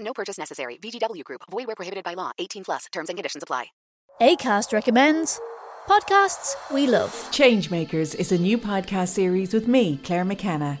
No purchase necessary. VGW Group. Void where prohibited by law. 18 plus. Terms and conditions apply. ACAST recommends podcasts we love. Changemakers is a new podcast series with me, Claire McKenna,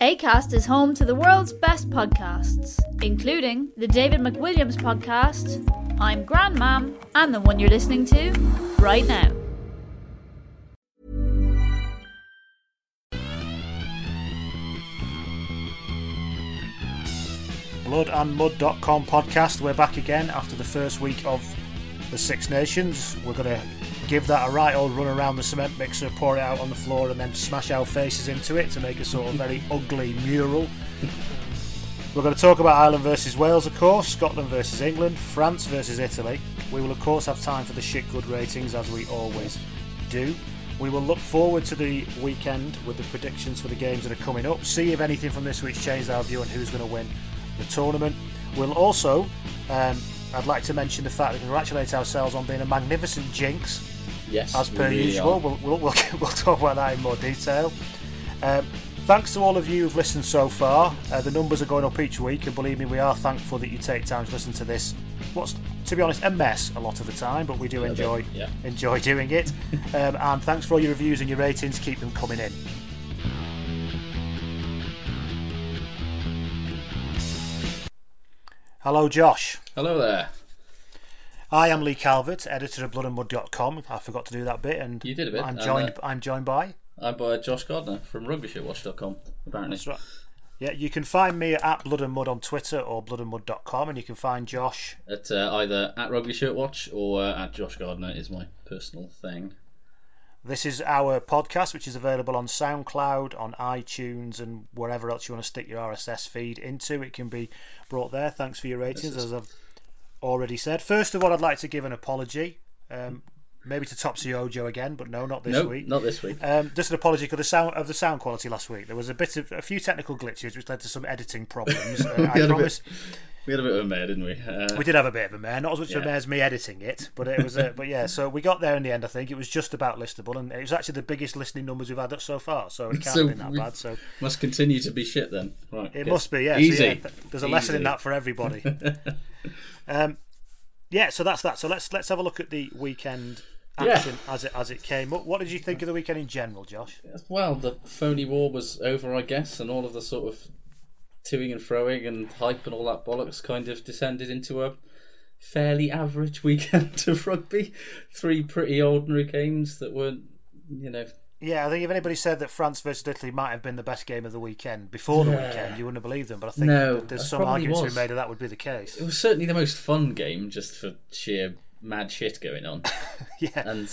ACAST is home to the world's best podcasts, including the David McWilliams podcast, I'm Grandmam, and the one you're listening to right now. bloodandmud.com podcast. We're back again after the first week of the Six Nations. We're going to give that a right old run around the cement mixer, pour it out on the floor, and then smash our faces into it to make a sort of very ugly mural. We're going to talk about Ireland versus Wales, of course, Scotland versus England, France versus Italy. We will, of course, have time for the shit good ratings as we always do. We will look forward to the weekend with the predictions for the games that are coming up, see if anything from this week's changed our view on who's going to win the tournament. We'll also, um, I'd like to mention the fact that we congratulate ourselves on being a magnificent jinx. Yes, as per usual. We'll, we'll, we'll, we'll talk about that in more detail. Um, thanks to all of you who've listened so far. Uh, the numbers are going up each week, and believe me, we are thankful that you take time to listen to this. What's, to be honest, a mess a lot of the time, but we do bit, enjoy yeah. enjoy doing it. um, and thanks for all your reviews and your ratings. Keep them coming in. Hello, Josh. Hello there. I am Lee Calvert, editor of bloodandmud.com. I forgot to do that bit, and You did a bit, I'm joined. uh, I'm joined by. I'm by Josh Gardner from RugbyShirtWatch.com, apparently. That's right. Yeah, you can find me at Blood and Mud on Twitter or bloodandmud.com, and you can find Josh. At uh, either at Rugby Shirt Watch or uh, at Josh Gardner is my personal thing. This is our podcast, which is available on SoundCloud, on iTunes, and wherever else you want to stick your RSS feed into. It can be brought there. Thanks for your ratings, is- as I've already said. First of all, I'd like to give an apology. Um, maybe to Topsy Ojo again, but no, not this Nope, week. not this week. Um, just an apology for the sound of the sound quality last week. There was a bit of a few technical glitches, which led to some editing problems. Uh, I promise. We had a bit of a mare, didn't we? Uh, We did have a bit of a mare, not as much of a Yeah. mare as me editing it, but it was. Uh, but yeah, so we got there in the end. I think it was just about listable, and it was actually the biggest listening numbers we've had so far. So it can't So have been that bad. So Must continue to be shit then. Right. it good. must be, yeah. So, Easy. yeah, there's a lesson in that for everybody. um, yeah, so that's that. So let's let's have a look at the weekend Yeah. action as it as it came up. What did you think of the weekend in general, Josh? Well, the phony war was over, I guess, and all of the sort of toing and froing and hype and all that bollocks kind of descended into a fairly average weekend of rugby. Three pretty ordinary games that weren't, you know, Yeah, I think if anybody said that France versus Italy might have been the best game of the weekend before the Yeah. weekend, you wouldn't have believed them. But I think No, there's some arguments to be made that that would be the case. It was certainly the most fun game, just for sheer mad shit going on. yeah, and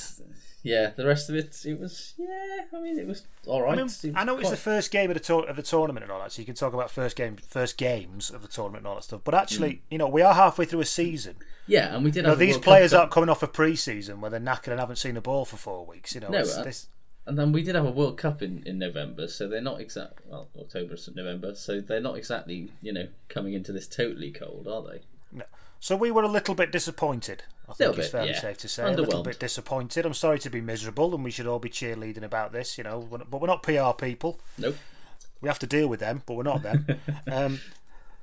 yeah, the rest of it, it was yeah. I mean, it was all right. I, mean, It was I know it's the first game of the, tour- of the tournament and all that, so you can talk about first game, first games of the tournament and all that stuff. But actually, Mm. you know, we are halfway through a season. Yeah, and we did You know, these World players Cup- aren't coming off a pre-season where they're knackered and haven't seen the ball for four weeks. You know, No, uh, this, and then we did have a World Cup in, in November, so they're not exactly Well, October, November, so they're not exactly you know coming into this totally cold, are they? No. So we were a little bit disappointed. I think it's fairly yeah. safe to say. A little bit disappointed. I'm sorry to be miserable, and we should all be cheerleading about this, you know. But we're not PR people. Nope. We have to deal with them, but we're not them. um,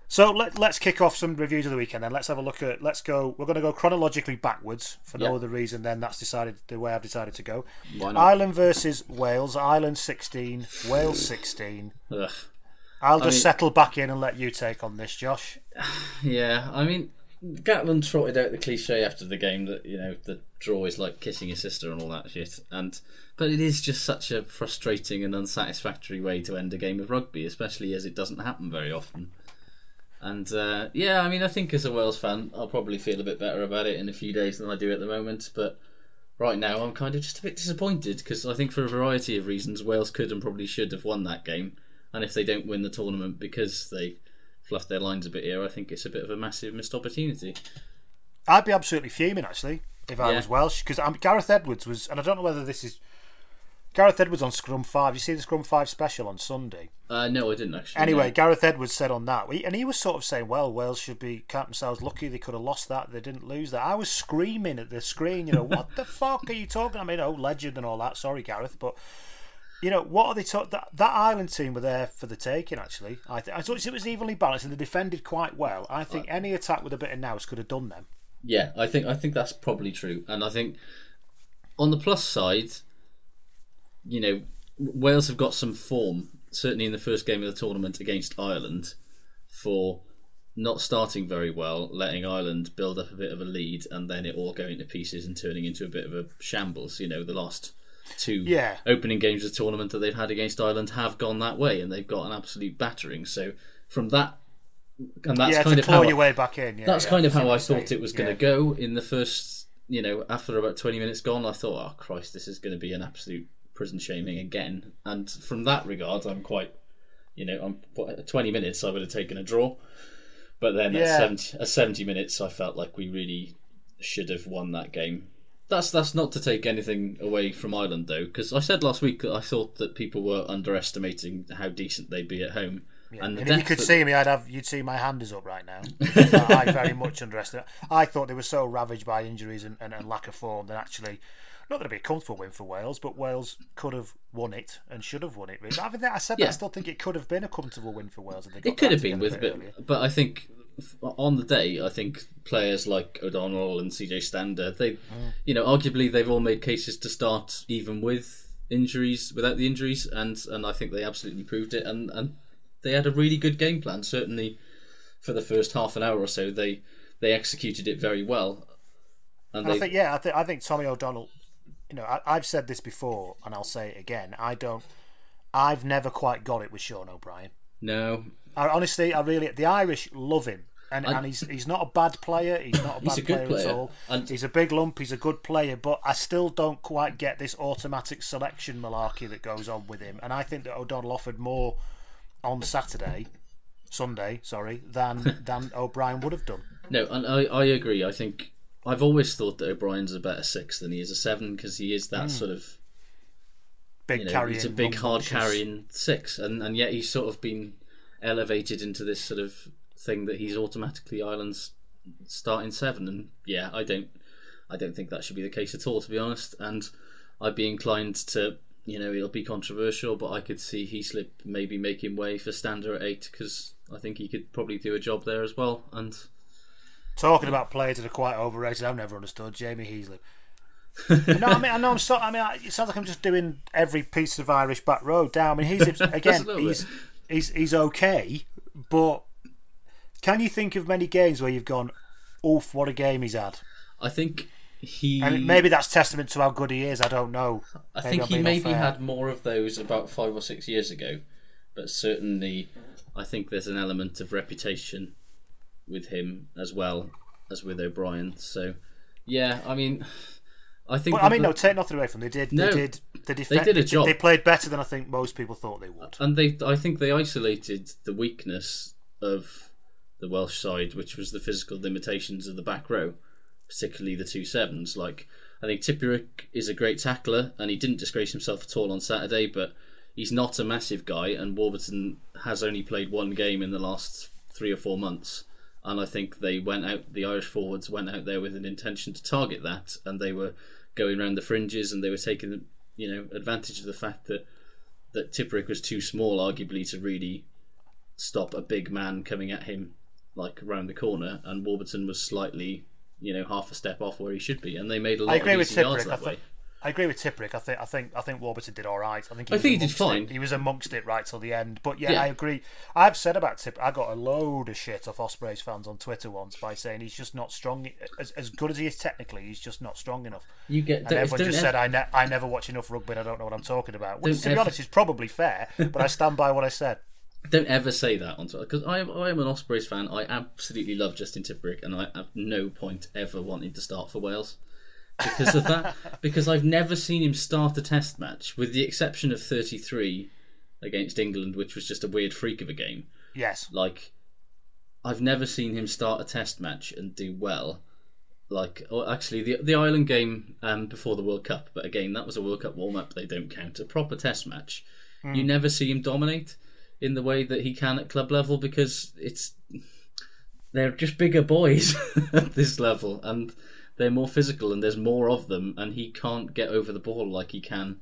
so let, let's kick off some reviews of the weekend. Then let's have a look at. Let's go. We're going to go chronologically backwards for no other reason than that's decided the way I've decided to go. Why not? Ireland versus Wales. Ireland 16, Wales 16. Ugh. I'll I just mean- settle back in and let you take on this, Josh. Yeah, I mean, Gatland trotted out the cliche after the game that you know the draw is like kissing your sister and all that shit, and but it is just such a frustrating and unsatisfactory way to end a game of rugby, especially as it doesn't happen very often. And uh, yeah, I mean, I think as a Wales fan, I'll probably feel a bit better about it in a few days than I do at the moment. But right now, I'm kind of just a bit disappointed because I think for a variety of reasons, Wales could and probably should have won that game. And if they don't win the tournament because they fluffed their lines a bit here, I think it's a bit of a massive missed opportunity. I'd be absolutely fuming actually if I Yeah. was Welsh because Gareth Edwards was, and I don't know whether this is Gareth Edwards on Scrum V. You see the Scrum V special on Sunday. Uh, no, I didn't actually. Anyway, no. Gareth Edwards said on that, and he was sort of saying, "Well, Wales should be count themselves lucky they could have lost that. They didn't lose that." I was screaming at the screen, you know, what the fuck are you talking? I mean, oh, legend and all that. Sorry, Gareth, but you know what are they talking? That, that Ireland team were there for the taking. Actually, I think I thought it was evenly balanced and they defended quite well. I think any attack with a bit of nous could have done them. Yeah, I think I think that's probably true, and I think on the plus side, you know, Wales have got some form certainly in the first game of the tournament against Ireland for not starting very well, letting Ireland build up a bit of a lead, and then it all going to pieces and turning into a bit of a shambles. You know, the last two Yeah. opening games of the tournament that they've had against Ireland have gone that way, and they've got an absolute battering. So from that, and that's yeah, kind of how your way back in. Yeah, that's kind of how I thought it was going to go in the first, you know, after about 20 minutes gone, I thought, oh, Christ, this is going to be an absolute prison shaming again. And from that regard, I'm quite, you know, I'm 20 minutes, I would have taken a draw. But then at, 70, at 70 minutes, I felt like we really should have won that game. That's that's not to take anything away from Ireland though, because I said last week that I thought that people were underestimating how decent they'd be at home, and the And if you could that- see me, I'd have you'd see my hand is up right now. I very much underestimate. I thought they were so ravaged by injuries and, and, and lack of form that actually, not that it'd be a comfortable win for Wales, but Wales could have won it and should have won it. Really. I, think, I said that I still think it could have been a comfortable win for Wales. If they got It could have been with, bit but, I think on the day, I think players like O'Donnell and CJ Stander, they, you know, arguably they've all made cases to start even with injuries, without the injuries, and and I think they absolutely proved it, and and they had a really good game plan. Certainly, for the first half an hour or so, they they executed it very well, and And I think yeah, I think I think Tommy O'Donnell. You know, I, I've said this before, and I'll say it again. I don't. I've never quite got it with Sean O'Brien. no, I, honestly, I really the Irish love him, and, I- and he's he's not a bad player. He's not a bad a player, player, at all. and- he's a big lump. He's a good player, but I still don't quite get this automatic selection malarkey that goes on with him. And I think that O'Donnell offered more on Saturday, Sunday, sorry, than than O'Brien would have done. No, and I, I agree. I think I've always thought that O'Brien's a better six than he is a seven because he is that Mm. sort of Big you know, carrying, he's a big hard carrying six, and and yet he's sort of been elevated into this sort of thing that he's automatically Ireland's starting seven, and yeah, I don't, I don't think that should be the case at all, to be honest. And I'd be inclined to, you know, it'll be controversial, but I could see Heaslip maybe making way for Stander at eight because I think he could probably do a job there as well, and. Talking about players that are quite overrated, I've never understood Jamie Heaslip. no, I mean, I know I'm so. I mean, it sounds like I'm just doing every piece of Irish back road down. I mean, he's again, he's, he's he's okay, but can you think of many games where you've gone, "Oof, what a game he's had"? I think he and maybe that's testament to how good he is. I don't know. I Maybe think I'm he maybe unfair. had more of those about five or six years ago, but certainly I think there's an element of reputation with him as well as with O'Brien. So yeah, I mean, I think. But I mean, the- no, take nothing away from them. They did. No, they did. They, they did a job. They played better than I think most people thought they would. and they I think they isolated the weakness of the Welsh side, which was the physical limitations of the back row, particularly the two sevens. Like I think Tipuric is a great tackler, and he didn't disgrace himself at all on Saturday, but he's not a massive guy, and Warburton has only played one game in the last three or four months. And I think they went out, the Irish forwards went out there with an intention to target that, and they were going around the fringes, and they were taking, you know, advantage of the fact that that Tipuric was too small, arguably, to really stop a big man coming at him like around the corner, and Warburton was slightly, you know, half a step off where he should be, and they made a lot I agree of with easy yards Tipuric. I, that way. I agree with Tipuric. I think. I think. I think Warburton did all right. I think. he, I think he did fine. It. He was amongst it right till the end. But yeah, Yeah. I agree. I've said about Tipuric. I got a load of shit off Ospreys fans on Twitter once by saying he's just not strong. As, as good as he is technically, he's just not strong enough. You get And everyone just ever- said I, ne- I never watch enough rugby. and I don't know what I'm talking about. Which, to be ever- honest, is probably fair. But I stand by what I said. Don't ever say that on Twitter because I am, I am an Ospreys fan. I absolutely love Justin Tipuric, and I have no point ever wanting to start for Wales because of that. because I've never seen him start a Test match, with the exception of 33 against England, which was just a weird freak of a game. Yes. Like, I've never seen him start a Test match and do well. Like, or actually, the the Ireland game um, before the World Cup, but again, that was a World Cup warm up. They don't count. A proper Test match, you Mm. never see him dominate in the way that he can at club level because it's they're just bigger boys at this level and they're more physical and there's more of them and he can't get over the ball like he can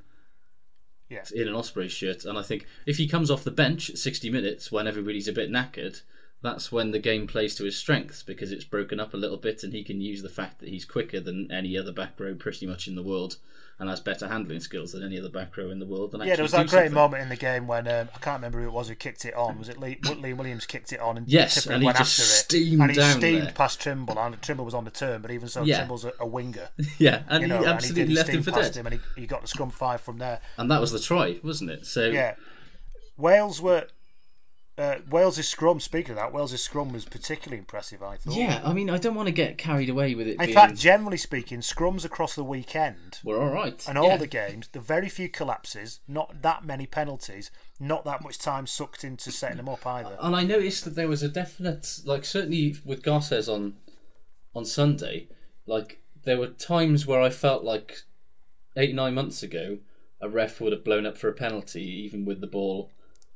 Yeah. in an Osprey shirt and I think if he comes off the bench at 60 minutes when everybody's a bit knackered that's when the game plays to his strengths because it's broken up a little bit and he can use the fact that he's quicker than any other back row pretty much in the world and has better handling skills than any other back row in the world and Yeah, there was that great something. moment in the game when um, I can't remember who it was who kicked it on. Was it Lee, Liam Williams kicked it on and Yes, and he went just after it steamed and he steamed there. past Trimble and Trimble was on the turn, but even so, Yeah. Trimble's a, a winger. Yeah, and you he absolutely and he did, left he him for past dead. him and he, he got the scrum five from there. and that was the try wasn't it so Yeah, Wales were. Uh, Wales' scrum. Speaking of that, Wales' scrum was particularly impressive. I thought. Yeah, I mean, I don't want to get carried away with it. In being... fact, generally speaking, scrums across the weekend we're all right. and all yeah. the games, the very few collapses, not that many penalties, not that much time sucked into setting them up either. And I noticed that there was a definite, like, certainly with Garces on on Sunday, like there were times where I felt like eight nine months ago, a ref would have blown up for a penalty, even with the ball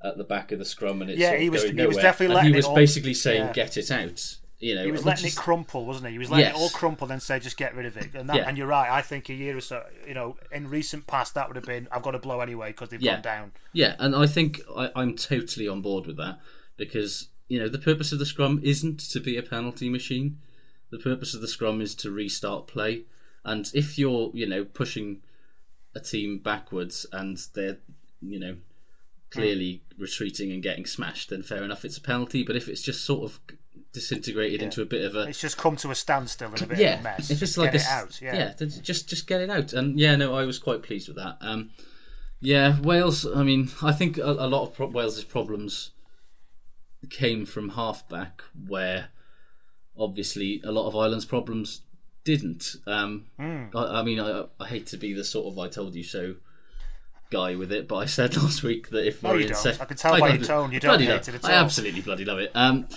at the back of the scrum and it's Yeah, sort of he was- going he was nowhere. definitely and letting he it was all- basically saying, yeah. "Get it out." You know, He was letting is- it crumple, wasn't he? He was letting Yes. it all crumple, then say, "Just get rid of it." And, that, Yeah. and you're right. I think a year or so, you know, in recent past, that would have been, "I've got to blow anyway" because they've yeah. gone down. Yeah, and I think I, I'm totally on board with that because you know the purpose of the scrum isn't to be a penalty machine. The purpose of the scrum is to restart play, and if you're you know pushing a team backwards and they're you know clearly retreating and getting smashed, then fair enough, it's a penalty. But if it's just sort of disintegrated into a bit of a It's just come to a standstill and a bit yeah, of a mess. if it's Just like get a it out, yeah. then just just get it out. And yeah, no, I was quite pleased with that. Um, yeah, Wales. I mean, I think a, a lot of pro- Wales's problems came from halfback, where obviously a lot of Ireland's problems didn't. Um, Hmm. I, I mean, I, I hate to be the sort of "I told you so" guy with it, but I said last week that if No, Murray and don't. I can tell by your tone you don't hate it at I absolutely bloody love it. Um,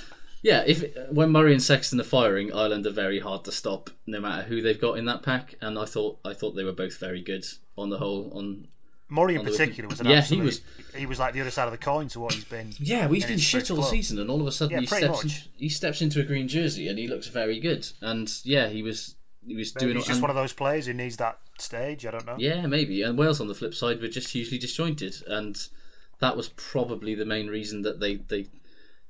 yeah, if when Murray and Sexton are firing, Ireland are very hard to stop, no matter who they've got in that pack. And I thought I thought they were both very good on the whole. On Murray in on the particular was an yeah, absolute. he was. He was like the other side of the coin to what he's been. Yeah, well, he's been shit all club. season, and all of a sudden Yeah, he steps in, he steps into a green jersey and he looks very good. And yeah, he was he was Maybe doing. he's just and- one of those players who needs that stage. I don't know. Yeah, maybe. And Wales on the flip side were just hugely disjointed, and that was probably the main reason that they they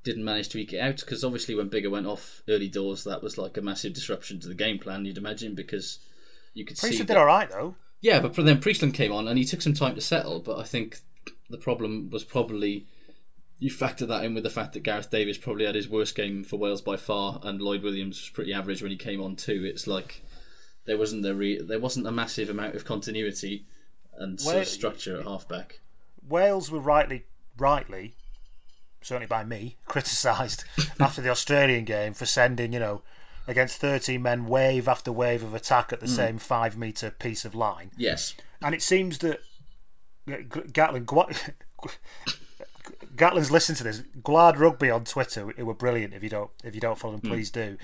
didn't manage to eke it out. Because obviously, when Biggar went off early doors, that was like a massive disruption to the game plan. You'd imagine because you could see. Priestland that- did all right though. Yeah, but then Priestland came on and he took some time to settle. But I think the problem was probably you factor that in with the fact that Gareth Davies probably had his worst game for Wales by far, and Lloyd Williams was pretty average when he came on too. It's like there wasn't a re- there wasn't a massive amount of continuity and sort of structure at halfback. Wales were rightly, rightly, certainly by me, criticised after the Australian game for sending, you know, against 13 men, wave after wave of attack at the Mm. same five metre piece of line. Yes. And it seems that Gatland, Gatland's listened to this. Gwlad Rugby on Twitter, who were brilliant. If you don't, if you don't follow them, Mm. please do.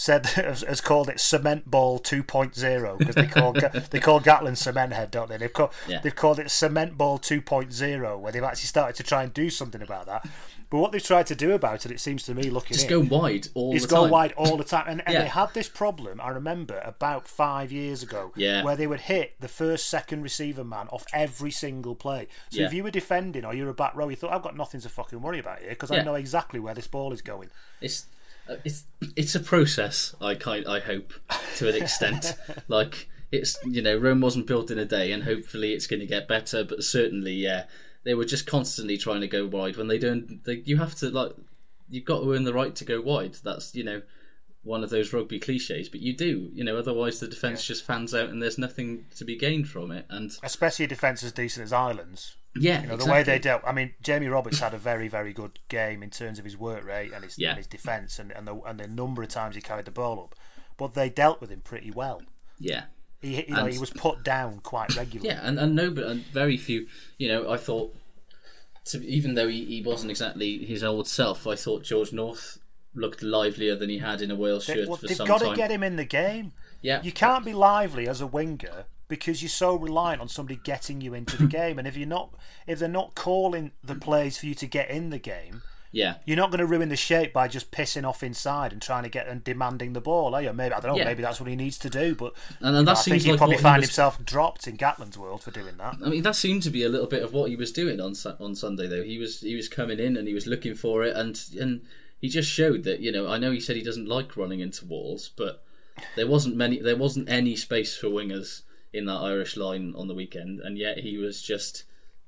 Said has, called it Cement Ball 2.0 because they call they call Gatland Cement Head, don't they? They've called Yeah. they've called it Cement Ball 2.0, where they've actually started to try and do something about that. But what they've tried to do about it, it seems to me, looking Just in, go wide all is the go time. wide all the time. And, and Yeah. they had this problem, I remember, about five years ago, Yeah. where they would hit the first, second receiver man off every single play. So if you were defending or you're a back row, you thought, I've got nothing to fucking worry about here because I know exactly where this ball is going. It's Uh, it's it's a process. I kind I hope to an extent. like it's you know Rome wasn't built in a day, and hopefully it's going to get better. But certainly, yeah, they were just constantly trying to go wide when they don't. They, you have to like you've got to earn the right to go wide. That's you know one of those rugby cliches, but you do. You know, otherwise the defense just fans out, and there's nothing to be gained from it. And Especially a defence as decent as Ireland's. Yeah, you know, the way they dealt. I mean, Jamie Roberts had a very, very good game in terms of his work rate and his, Yeah. and his defence and, and, the, and the number of times he carried the ball up. But they dealt with him pretty well. yeah. He, you know, And- he was put down quite regularly. Yeah, and, and no, but and very few. You know, I thought, to, even though he, he wasn't exactly his old self, I thought George North looked livelier than he had in a Wales They, shirt well, for they've got to get him in the game. Yeah. You can't be lively as a winger because you're so reliant on somebody getting you into the game. And if you're not, if they're not calling the plays for you to get in the game, Yeah, you're not going to ruin the shape by just pissing off inside and trying to get and demanding the ball, are you? Maybe I don't know. Yeah. Maybe that's what he needs to do. But And- and you know, that I think seems he'd like probably what he find was- himself dropped in Gatland's world for doing that. I mean that seemed to be a little bit of what he was doing on on Sunday though. He was he was coming in and he was looking for it and and he just showed that you know I know he said he doesn't like running into walls, but there wasn't many there wasn't any space for wingers in that Irish line on the weekend, and yet he was just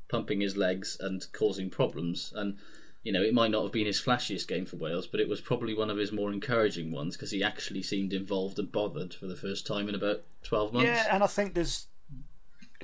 pumping his legs and causing problems and. You know, it might not have been his flashiest game for Wales, but it was probably one of his more encouraging ones because he actually seemed involved and bothered for the first time in about twelve months. Yeah, and I think there's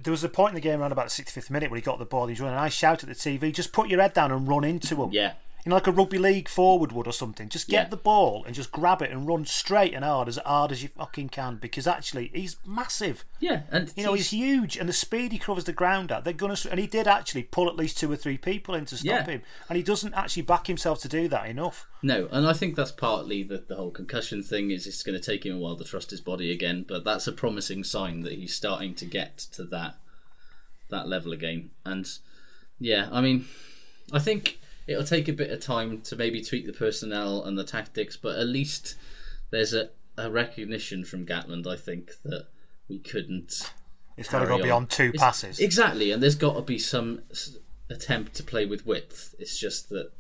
there was a point in the game around about the 65th minute where he got the ball, he's running, and I shouted at the TV, just put your head down and run into him. Yeah. You know, like a rugby league forward would or something. Just get Yeah. the ball and just grab it and run straight and hard, as hard as you fucking can, because actually he's massive. Yeah, and You know, he's, huge, and the speed he covers the ground at, they're gonna. And he did actually pull at least two or three people in to stop Yeah. him, and he doesn't actually back himself to do that enough. No, and I think that's partly the, the whole concussion thing is it's going to take him a while to trust his body again, but that's a promising sign that he's starting to get to that that level again. And yeah, I mean, I think it'll take a bit of time to maybe tweak the personnel and the tactics, but at least there's a, a recognition from Gatland, I think, that we couldn't. It's gotta carry go on. beyond two It's- passes. Exactly, and there's got to be some attempt to play with width. It's just that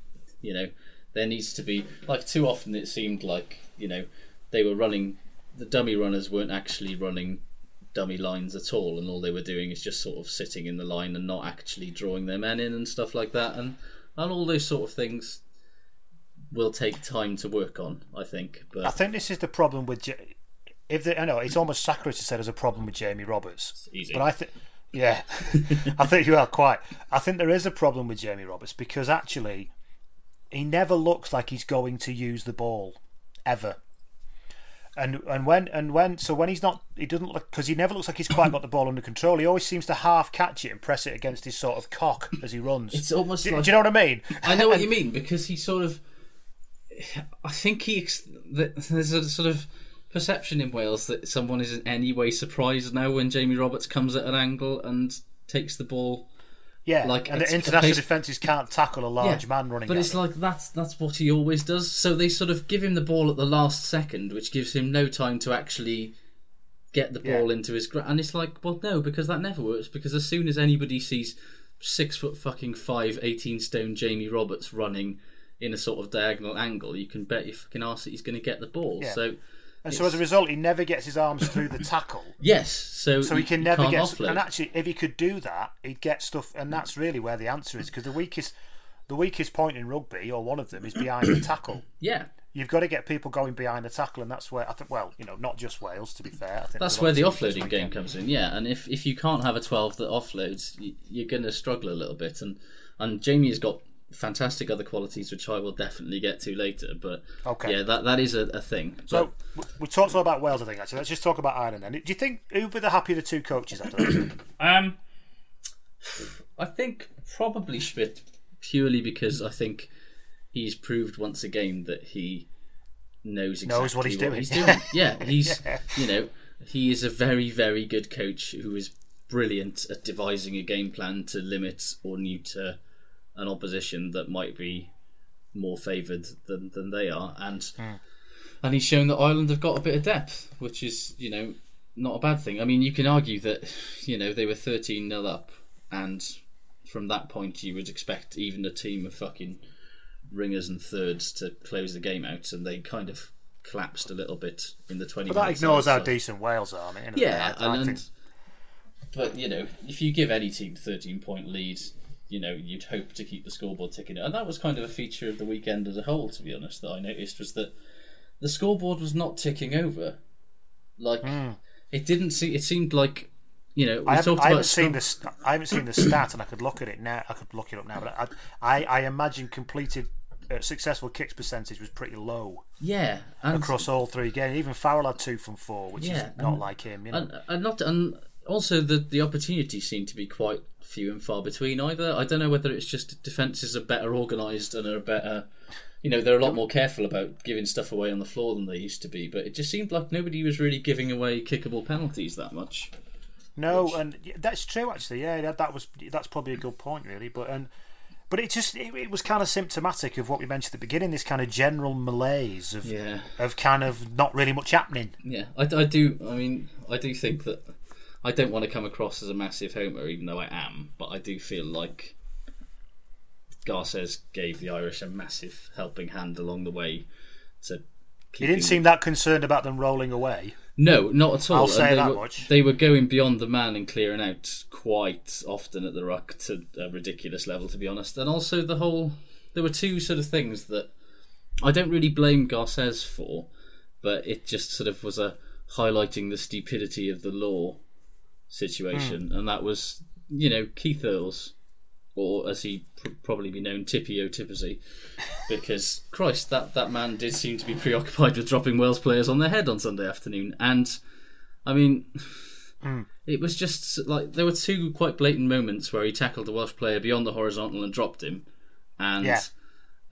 you know there needs to be like too often it seemed like you know they were running the dummy runners weren't actually running dummy lines at all and all they were doing is just sort of sitting in the line and not actually drawing their men in and stuff like that and and all those sort of things will take time to work on I think but I think this is the problem with. Ja- if they, I know it's almost sacrilegious to say there's a problem with Jamie Roberts, easy. but I think, yeah, I think you are quite. I think there is a problem with Jamie Roberts because actually, he never looks like he's going to use the ball, ever. And and when and when so when he's not he doesn't look because he never looks like he's quite got the ball under control. He always seems to half catch it and press it against his sort of cock as he runs. It's almost do, like- do you know what I mean? I know what you mean because he sort of. I think he. that There's a sort of perception in Wales that someone is in any way surprised now when Jamie Roberts comes at an angle and takes the ball. Yeah, like and the international defences can't tackle a large Yeah, man running. But it's them. like that's that's what he always does. So they sort of give him the ball at the last second, which gives him no time to actually get the Yeah. ball into his gra- and it's like, well, no, because that never works. Because as soon as anybody sees six foot fucking five, 18 stone Jamie Roberts running in a sort of diagonal angle, you can bet your fucking arse that he's going to get the ball. Yeah. So And so as a result, he never gets his arms through the tackle. Yes, so so he you- can never get. offload. And actually, if he could do that, he'd get stuff. And that's really where the answer is, because the weakest, the weakest point in rugby, or one of them, is behind the tackle. yeah. you've got to get people going behind the tackle, and that's where I think. Well, you know, not just Wales. To be fair, I think That's where the offloading game comes in, yeah. And if, if you can't have a 12 that offloads, you're going to struggle a little bit. And, and Jamie has got fantastic other qualities, which I will definitely get to later. But Okay. yeah, that, that is a, a thing. So we- we talked all about Wales, I think. Actually, let's just talk about Ireland. Then, do you think who would be the happier the two coaches after that? Um, I think probably Schmidt purely because I think he's proved once again that he knows exactly Knows what he's doing. He's doing. Yeah, he's Yeah. you know he is a very very good coach who is brilliant at devising a game plan to limit or neuter an opposition that might be more favoured than, than they are and hmm. and he's shown that Ireland have got a bit of depth, which is you know not a bad thing. I mean, you can argue that you know they were thirteen 0 up, and from that point you would expect even a team of fucking ringers and thirds to close the game out, and they kind of collapsed a little bit in the twenty. but that ignores how outside. decent Wales are. I mean, Yeah, I, I and, think and but you know, if you give any team thirteen point lead, you know you'd hope to keep the scoreboard ticking, and that was kind of a feature of the weekend as a whole. To be honest, that I noticed was that the scoreboard was not ticking over. Like it didn't see. It seemed like you know we. I haven't, I haven't seen this. I haven't seen the stat, and I could look at it now. I could look it up now, but I, I, I imagine completed uh, successful kicks percentage was pretty low Yeah, and across all three games. Even Farrell had two from four, which Yeah, is not and- like him. You know? and, and not and also the the opportunities seem to be quite few and far between either. I don't know whether it's just defenses are better organised and are better. You know, they're a lot more careful about giving stuff away on the floor than they used to be. But it just seemed like nobody was really giving away kickable penalties that much. No, and that's true actually. Yeah, that, that was that's probably a good point really. But and but it just it, it was kind of symptomatic of what we mentioned at the beginning. This kind of general malaise of Yeah. of kind of not really much happening. Yeah, I, I do. I mean, I do think that I don't want to come across as a massive homer, even though I am. But I do feel like Garces gave the Irish a massive helping hand along the way to. He didn't seem that concerned about them rolling away. No, not at all. I'll say they that were, much. They were going beyond the man and clearing out quite often at the ruck to a ridiculous level, to be honest. And also the whole, there were two sort of things that I don't really blame Garces for, but it just sort of was a highlighting the stupidity of the law situation, Hmm. and that was you know Keith Earls, or as he pr- probably be known, Tippy O'Tippersy, because Christ, that that man did seem to be preoccupied with dropping Wales players on their head on Sunday afternoon, and I mean. It was just like there were two quite blatant moments where he tackled the Welsh player beyond the horizontal and dropped him, and Yeah.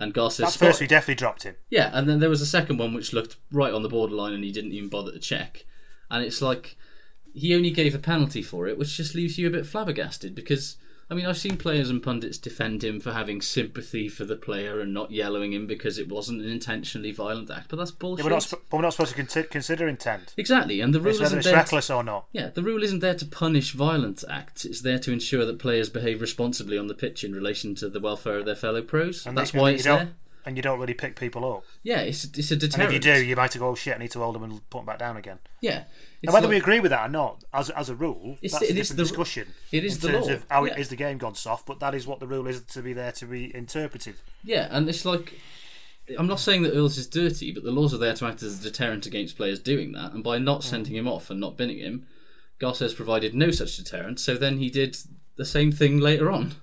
and Garces That first we definitely dropped him. yeah, and then there was a second one which looked right on the borderline, and he didn't even bother to check. And it's like he only gave a penalty for it, which just leaves you a bit flabbergasted because. I mean, I've seen players and pundits defend him for having sympathy for the player and not yellowing him because it wasn't an intentionally violent act, but that's Yeah, bullshit. we're not, sp- but we're not supposed to consider, consider intent. Exactly, and the rule It's isn't it's there. reckless or not. Yeah, the rule isn't there to punish violent acts. It's there to ensure that players behave responsibly on the pitch in relation to the welfare of their fellow pros. And That's why it's there. And you don't really pick people up. Yeah, it's it's a deterrent. And if you do, you might go, oh shit, I need to hold them and put them back down again. Yeah, And whether we agree with that or not, as, as a rule, It's- that's it a different the- discussion. it is in the terms law, of how yeah. is the game gone soft, but that is what the rule is to be there to be interpreted. Yeah, and it's like I'm not saying that Earls is dirty, but the laws are there to act as a deterrent against players doing that. And by not mm. sending him off and not binning him, Garces provided no such deterrent. So then he did the same thing later on,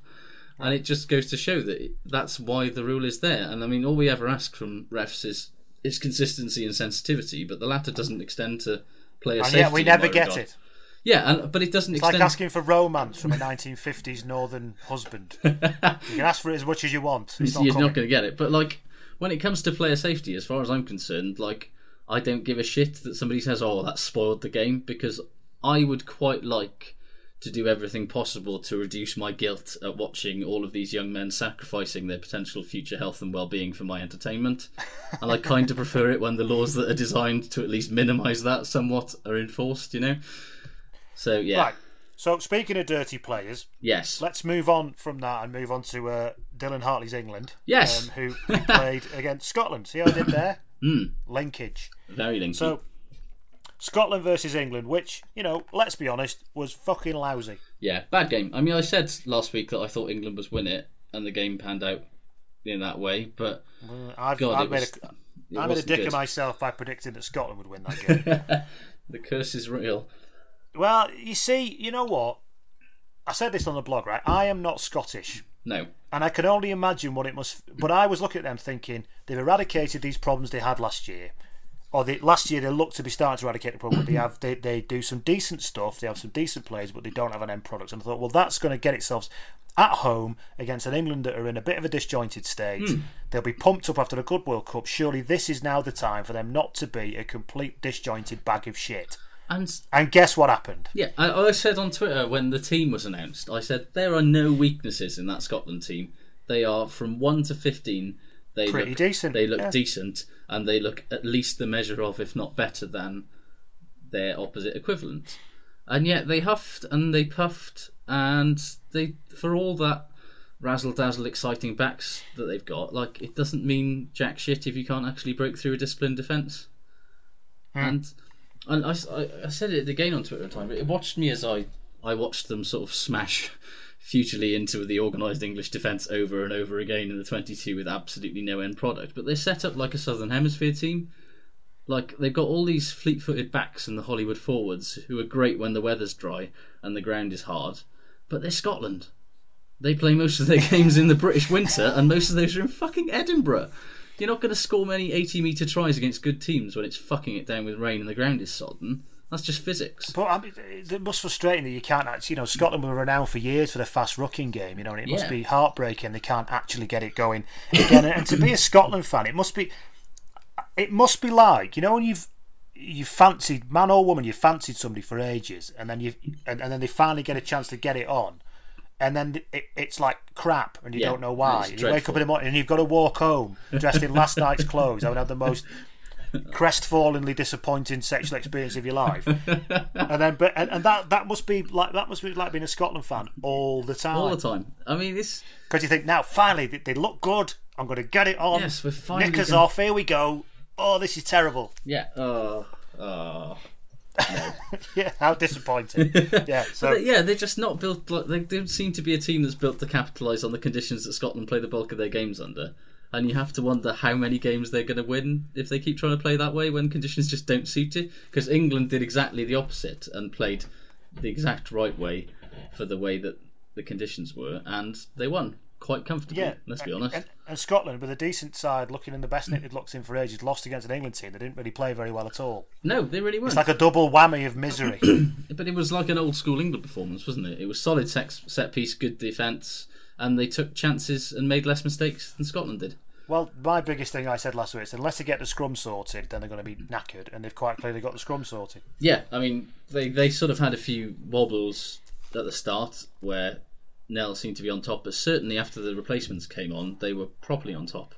and it just goes to show that that's why the rule is there. And I mean, all we ever ask from refs is is consistency and sensitivity, but the latter doesn't extend to player And oh, safety. yet we never get regard. it. Yeah, and but it doesn't It's extend. like asking for romance from a 1950s northern husband. you can ask for it as much as you want. It's not You're coming. not going to get it. But like when it comes to player safety, as far as I'm concerned, like I don't give a shit that somebody says, "Oh, that spoiled the game," because I would quite like to do everything possible to reduce my guilt at watching all of these young men sacrificing their potential future health and well-being for my entertainment. and I kind of prefer it when the laws that are designed to at least minimise that somewhat are enforced. You know. So yeah. Right. So speaking of dirty players, Yes. let's move on from that and move on to uh, Dylan Hartley's England. Yes. Um, who, who played against Scotland. See how I did there? Mm. Linkage. Very linky. So Scotland versus England, which you know, let's be honest, was fucking lousy. Yeah, bad game. I mean, I said last week that I thought England was win it, and the game panned out in that way. But Uh, I've, God, I've made was a, I made a dick good. of myself by predicting that Scotland would win that game. The curse is real. well, you see, you know what? I said this on the blog, right? I am not Scottish. No. And I can only imagine what it must. But I was looking at them thinking they've eradicated these problems they had last year, or they, last year they look to be starting to eradicate the problem. They have they, they do some decent stuff. They have some decent players, but they don't have an end product. And I thought, well, that's going to get itself at home against an England that are in a bit of a disjointed state. Hmm. They'll be pumped up after a good World Cup. Surely this is now the time for them not to be a complete disjointed bag of shit. And And guess what happened? yeah, I, I said on Twitter when the team was announced, I said there are no weaknesses in that Scotland team. They are from one to fifteen. They Pretty look, decent, They look yeah. decent, and they look at least the measure of, if not better than, their opposite equivalent. And yet they huffed and they puffed, and they for all that razzle dazzle exciting backs that they've got, like it doesn't mean jack shit if you can't actually break through a disciplined defence. And and I, I, I said it again on Twitter at the time, but it watched me as I, I watched them sort of smash futilely into the organised English defence over and over again in the 22 with absolutely no end product. But they're set up like a Southern Hemisphere team. Like, they've got all these fleet footed backs and the Hollywood forwards who are great when the weather's dry and the ground is hard. But they're Scotland. They play most of their games in the British winter, and most of those are in fucking Edinburgh. You're not going to score many 80 metre tries against good teams when it's fucking it down with rain and the ground is sodden. That's just physics. But I mean, it must be frustrating that you can't actually. You know, Scotland were renowned for years for their fast rucking game. You know, and it must Yeah. be heartbreaking they can't actually get it going again. and to be a Scotland fan, it must be. It must be like you know when you've you fancied man or woman, you fancied somebody for ages, and then you and, and then they finally get a chance to get it on. And then it, it's like crap, and you Yeah, don't know why. You wake up in the morning and you've got to walk home dressed in last night's clothes. having had the most crestfallenly disappointing sexual experience of your life. and then, but and, and that that must be like that must be like being a Scotland fan all the time. All the time. I mean, this. Because you think now, finally, they, they look good. I'm going to get it on. Yes, we're finally Knickers gonna- off. Here we go. Oh, this is terrible. Yeah. Oh. Oh. yeah, how disappointing. yeah, so yeah, they're just not built. Like, they don't seem to be a team that's built to capitalise on the conditions that Scotland play the bulk of their games under. And you have to wonder how many games they're going to win if they keep trying to play that way when conditions just don't suit it. Because England did exactly the opposite and played the exact right way for the way that the conditions were, and they won quite comfortably. yeah, let's be honest. And, and Scotland, with a decent side, looking in the best they'd looked in for ages, lost against an England team. They didn't really play very well at all. no, they really weren't. It's like a double whammy of misery. But it was like an old school England performance, wasn't it? It was solid sex, set piece, good defence, and they took chances and made less mistakes than Scotland did. Well, my biggest thing I said last week is unless they get the scrum sorted, then they're going to be knackered, and they've quite clearly got the scrum sorted. Yeah, I mean, they, they sort of had a few wobbles at the start where Nel seemed to be on top, but certainly after the replacements came on, they were properly on top.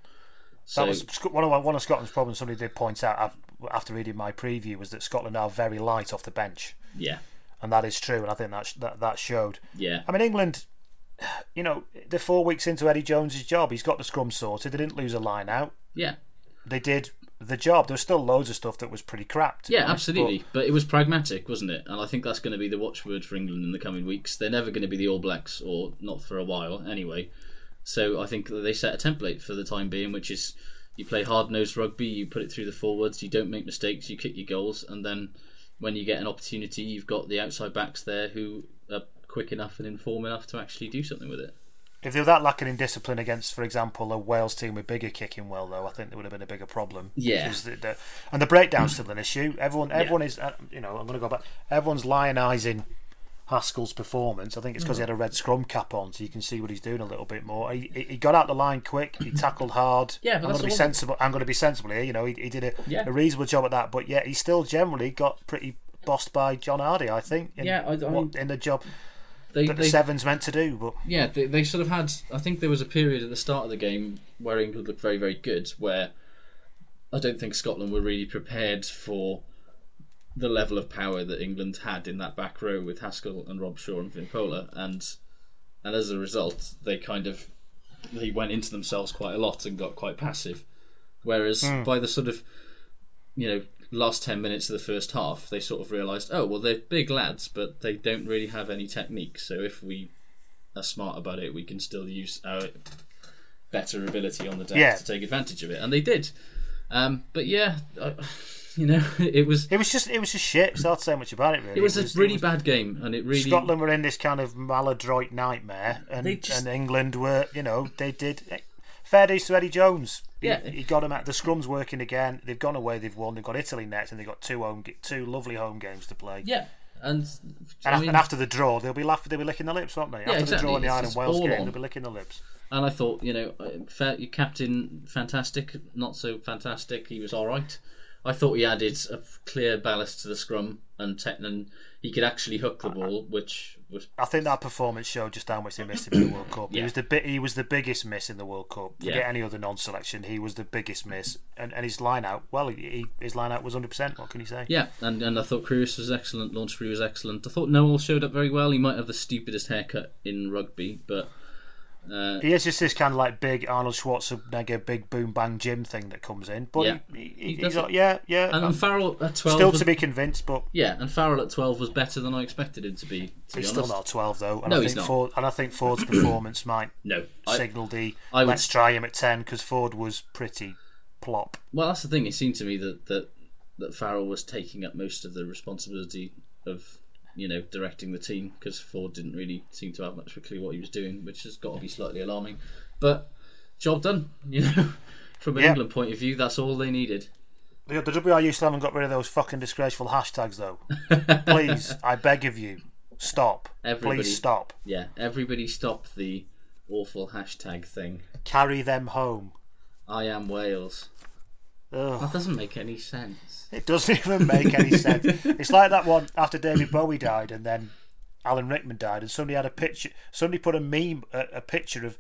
So, That was one of one of Scotland's problems. Somebody did point out after reading my preview was that Scotland are very light off the bench, yeah, and that is true. And I think that that, that showed. yeah. I mean, England, you know, they're four weeks into Eddie Jones's job. He's got the scrum sorted. They didn't lose a line out. Yeah, They did the job. There was still loads of stuff that was pretty crap. yeah, honest, absolutely. But, it was pragmatic, wasn't it? And I think that's going to be the watchword for England in the coming weeks. They're never going to be the All Blacks, or not for a while anyway. So I think that they set a template for the time being, which is you play hard nosed rugby, you put it through the forwards, you don't make mistakes, you kick your goals, and then when you get an opportunity, you've got the outside backs there who are quick enough and inform enough to actually do something with it. If they were that lacking in discipline against, for example, a Wales team with bigger kicking well, though, I think there would have been a bigger problem. Yeah. The, the, and the breakdown's still an issue. Everyone, everyone is, uh, you know, I'm going to go back. Everyone's lionising Haskell's performance. I think it's because he had a red scrum cap on, so you can see what he's doing a little bit more. He, he- got out the line quick. He tackled hard. Yeah, I'm going to be sensible. I'm going to be sensible here. You know, he, he did a, Yeah. a reasonable job at that, but yeah, he still generally got pretty bossed by John Hardie. I think. In, Yeah, I- I what- mean, in the job They, that the they- Sevens meant to do, but. Yeah, they, they sort of had. I think there was a period at the start of the game where England looked very, very good, where I don't think Scotland were really prepared for the level of power that England had in that back row with Haskell and Robshaw and Vunipola, and and as a result, they kind of they went into themselves quite a lot and got quite passive. Whereas Hmm. by the sort of you know last 10 minutes of the first half they sort of realised oh well they're big lads but they don't really have any technique so if we are smart about it we can still use our better ability on the day Yeah. to take advantage of it and they did Um, but yeah, I, you know, it was It was just it was just shit. It's hard to say much about it. Really, it was, it a really bad game, and it really Scotland were in this kind of maladroit nightmare, and, just- and England were, you know, they did. Fair days to Eddie Jones. He- Yeah. he, got them at the scrums working again. They've gone away. They've won. They've got Italy next, and they've got two home, two lovely home games to play. yeah, and And, I mean, after the draw, they'll be laughing. They'll be licking their lips, won't they? Yeah, after exactly. the draw in the It's Ireland Wales game, on. they'll be licking their lips. And I thought, you know, fair, your captain, fantastic, not so fantastic. He was all right. I thought he added a clear ballast to the scrum, and Tetnan, he could actually hook the ball, which was I think that performance showed just how much they missed him in the World Cup. He was the bi- he was the biggest miss in the World Cup. Forget Yeah. any other non-selection, he was the biggest miss. And, and his line out, well, he, his line out was hundred percent. What can you say? yeah. And and I thought Kruis was excellent. Launchbury was excellent. I thought Nowell showed up very well. He might have the stupidest haircut in rugby, but uh, He has just this kind of like big Arnold Schwarzenegger, big boom bang Jim thing that comes in. But Yeah. he, he, He he's like, yeah, yeah. and, and Farrell at twelve still was- to be convinced, but yeah, and Farrell at twelve was better than I expected him to be. To he's be still not twelve though. And No, I he's think not. Ford, and I think Ford's performance might No, signal the I would- let's try him at ten because Ford was pretty plop. Well, that's the thing. It seemed to me that that that Farrell was taking up most of the responsibility of you know directing the team because Ford didn't really seem to have much of a clue what he was doing, which has got to be slightly alarming. But job done. You know, from an Yeah. England point of view, that's all they needed. The, the WRU still haven't got rid of those fucking disgraceful hashtags though. Please, I beg of you, stop. Everybody, Please stop. Yeah, everybody stop the awful hashtag thing. Carry them home. I am Wales. Ugh. That doesn't make any sense. It doesn't even make any sense. It's like that one after David Bowie died and then Alan Rickman died, and somebody had a picture. Somebody put a meme, a, a picture of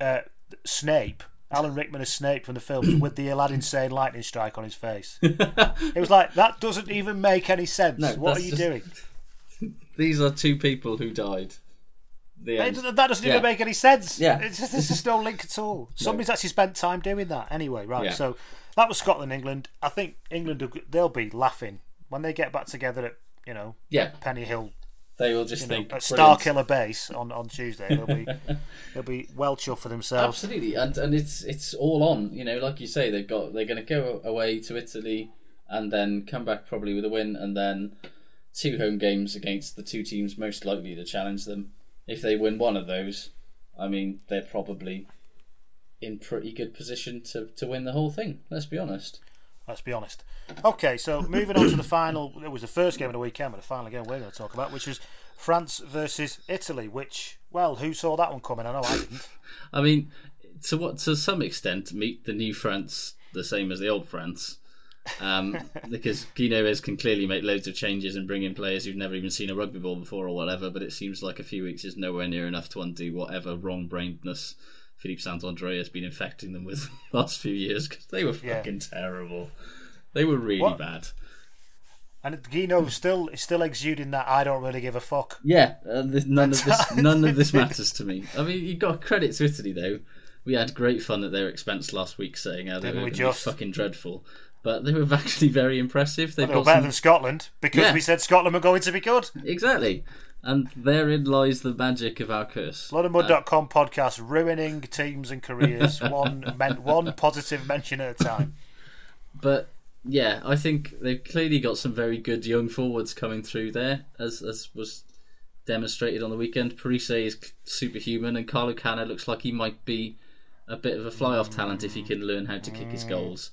uh, Snape, Alan Rickman as Snape from the films, with the Aladdin Sane lightning strike on his face. it was like that doesn't even make any sense. No, what are you just- doing? These are two people who died. The end. that doesn't Yeah. even make any sense. Yeah. It's just, there's just no link at all. Somebody's actually spent time doing that. Anyway, right. Yeah. So that was Scotland, England. I think England, they'll be laughing when they get back together at, you know, Yeah. Pennyhill, They will just you know, think at brilliant. Starkiller Base on, on Tuesday. They'll be, they'll be well chuffed for themselves. Absolutely, and and it's it's all on. You know, like you say, they've got they're going to go away to Italy and then come back probably with a win, and then two home games against the two teams most likely to challenge them. If they win one of those, I mean, they're probably in pretty good position to to win the whole thing. Let's be honest. Let's be honest. Okay, so moving on to the final. It was the first game of the weekend, but the final game we're going to talk about, which was France versus Italy. Which, well, who saw that one coming? I know I didn't. I mean, to what to some extent, meet the new France the same as the old France. Um, because Guy Novès can clearly make loads of changes and bring in players who've never even seen a rugby ball before or whatever, but it seems like a few weeks is nowhere near enough to undo whatever wrong brainedness Philippe Saint Andre has been infecting them with the last few years because they were Yeah. fucking terrible. They were really What? bad. And Guino still is still exuding that I don't really give a fuck. Yeah, uh, none of this none of this matters to me. I mean, you got credit to Italy though. We had great fun at their expense last week, saying how they Didn't were we just? fucking dreadful, but they were actually very impressive. They've They got better some- than Scotland because Yeah. we said Scotland were going to be good. exactly, and therein lies the magic of our curse. Bloodandmud.com podcast ruining teams and careers one men, one positive mention at a time. But yeah, I think they've clearly got some very good young forwards coming through there, as as was demonstrated on the weekend. Parisse is superhuman, and Carlo Canna looks like he might be a bit of a fly-half talent if he can learn how to kick his goals,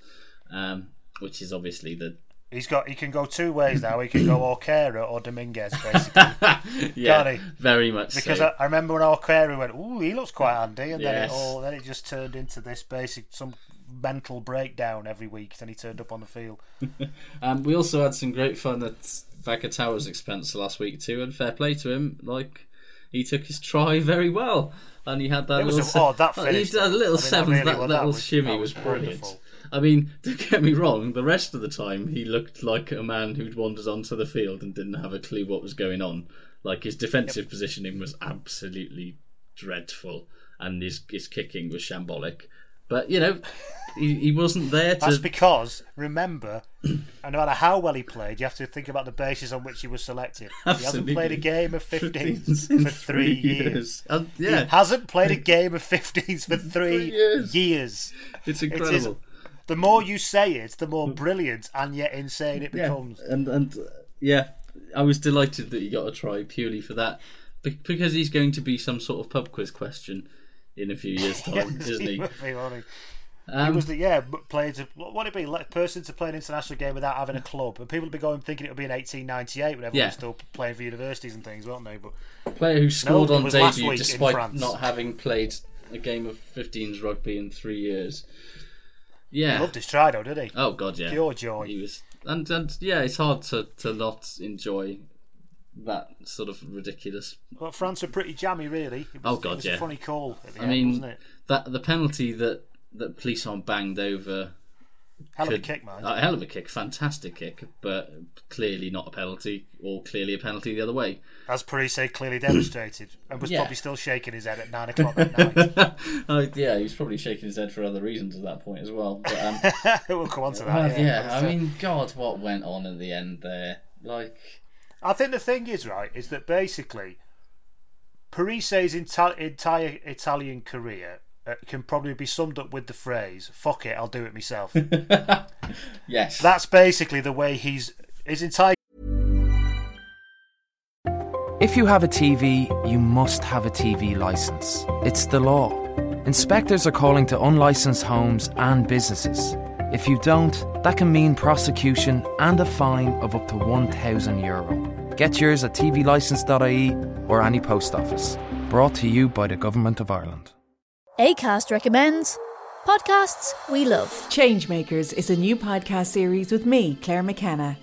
um, which is obviously the He's got he can go two ways now. He can go Orquera or Dominguez basically. yeah, very much Because so. I, I remember when Orquera went, "Ooh, he looks quite handy," and then it all then it just turned into this basic some mental breakdown every week. Then he turned up on the field. Um, we also had some great fun at Vakatawa's expense last week too, and fair play to him. Like he took his try very well, and he had that It was little. a- oh, that he did a little I mean, that seventh. really that was- that little was- shimmy that was, was brilliant. wonderful. I mean, don't get me wrong. The rest of the time, he looked like a man who'd wandered onto the field and didn't have a clue what was going on. Like his defensive positioning was absolutely dreadful, and his his kicking was shambolic. But you know, he, he wasn't there to. That's because remember, and no matter how well he played, you have to think about the basis on which he was selected. Absolutely. He hasn't played a game of 15s 15s for three years. years. Yeah. He hasn't played a game of 15s for three, Three years. years. It's It incredible. The more you say it, the more brilliant and yet insane it becomes. and and uh, yeah, I was delighted that he got a try purely for that, Be- because he's going to be some sort of pub quiz question in a few years' time, Yes, isn't he? would be, wouldn't he? Um, was the yeah to what would it be like person to play an international game without having a club and people would be going thinking it would be in 1898 when everyone Yeah. was still playing for universities and things weren't they but player who scored No, on debut despite not having played a game of 15s rugby in three years. Yeah. he loved his try though did he Oh god, yeah. Pure joy. He was, and and yeah, it's hard to to not enjoy that sort of ridiculous. well France are pretty jammy really was, Oh it god, was yeah. a funny call I end mean, that the penalty that that Plisson banged over. Hell of a kick, man. A hell of a kick, fantastic kick, but clearly not a penalty, or clearly a penalty the other way. as Parisse clearly demonstrated and was Yeah. probably still shaking his head at 9 o'clock at night oh yeah, he was probably shaking his head for other reasons at that point as well. But um, we'll come on to that well, yeah, yeah, I uh, mean, God, what went on at the end there? Like, I think the thing is right is that basically Parisse's entire Italian career uh, Uh, can probably be summed up with the phrase "fuck it, I'll do it myself." yes, That's basically the way he's his entire. If you have a TV, you must have a TV license. It's the law. Inspectors are calling to unlicensed homes and businesses. If you don't, that can mean prosecution and a fine of up to €1,000. Get yours at tvlicense.ie or any post office. Brought to you by the Government of Ireland. ACAST recommends podcasts we love. Changemakers is a new podcast series with me, Claire McKenna,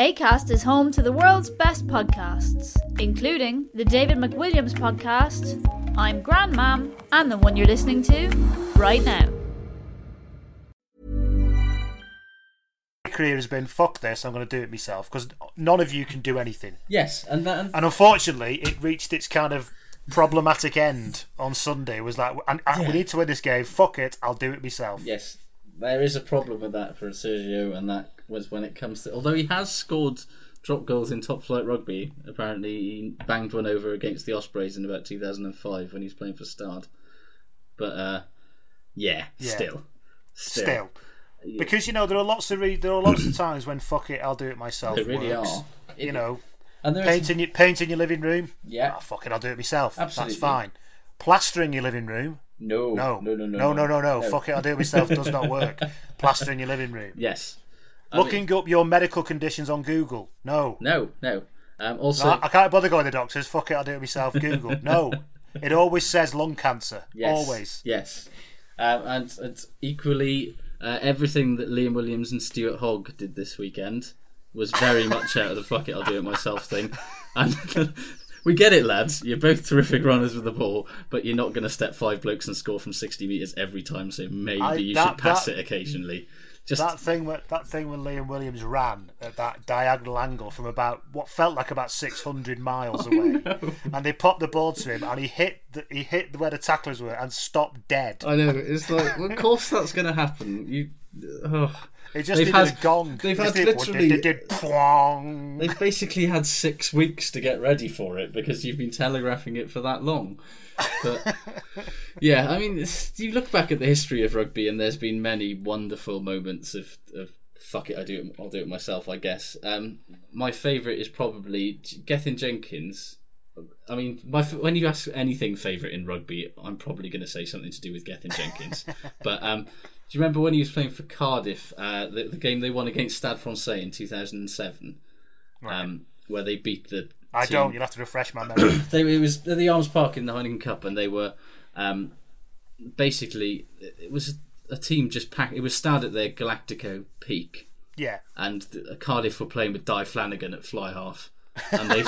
ACAST is home to the world's best podcasts, including the David McWilliams podcast, I'm Grandmam, and the one you're listening to right now. My career has been fuck this. I'm going to do it myself because none of you can do anything. yes, and that, and And unfortunately, it reached its kind of problematic end on Sunday. It was like, and, and we need to win this game. Fuck it, I'll do it myself. yes, there is a problem with that for Sergio, and that was when it comes to. Although he has scored drop goals in top flight rugby, apparently he banged one over against the Ospreys in about 2005 when he was playing for Stade. But uh, yeah, Yeah. still, still, Still. Because you know there are lots of re- there are lots of times when fuck it I'll do it myself. There really works. are. You know, and painting your painting your living room. Yeah. Oh, fuck it, I'll do it myself. Absolutely. That's fine. Plastering your living room. No, No, no, no, no, no, no, no, no. no. Fuck it, I'll do it myself. Does not work. Plastering your living room. Yes. I Looking up your medical conditions on Google. No. No, no. Um, also, No, I can't bother going to the doctors. Fuck it, I'll do it myself. Google. No. It always says lung cancer. Yes, Always. Yes. Um, and, and equally, uh, everything that Liam Williams and Stuart Hogg did this weekend was very much out of the fuck it, I'll do it myself thing. And we get it, lads. You're both terrific runners with the ball, but you're not going to step five blokes and score from 60 metres every time, so maybe I- you that- should pass that- it occasionally. Just that thing where that thing when Liam Williams ran at that diagonal angle from about what felt like about six hundred miles away, and they popped the ball to him, and he hit the, he hit where the tacklers were and stopped dead. I know. It's like, well, of course that's going to happen. You, oh. It just They've had- a gong. They've had literally. did- did- pwong. They've basically had six weeks to get ready for it because you've been telegraphing it for that long. But yeah, I mean, you look back at the history of rugby, and there's been many wonderful moments of, of fuck it, I do it, I'll do it myself. I guess. Um, my favourite is probably Gethin Jenkins. I mean, my when you ask anything favourite in rugby, I'm probably going to say something to do with Gethin Jenkins. but um, do you remember when he was playing for Cardiff, uh, the, the game they won against Stade Francais in 2007, um, where they beat the. I team- don't. You'll have to refresh my memory. they, it was at the Arms Park in the Heineken Cup, and they were um, basically it was a team just packed. It was started at their Galactico peak, yeah. and the, Cardiff were playing with Dai Flanagan at fly half. And they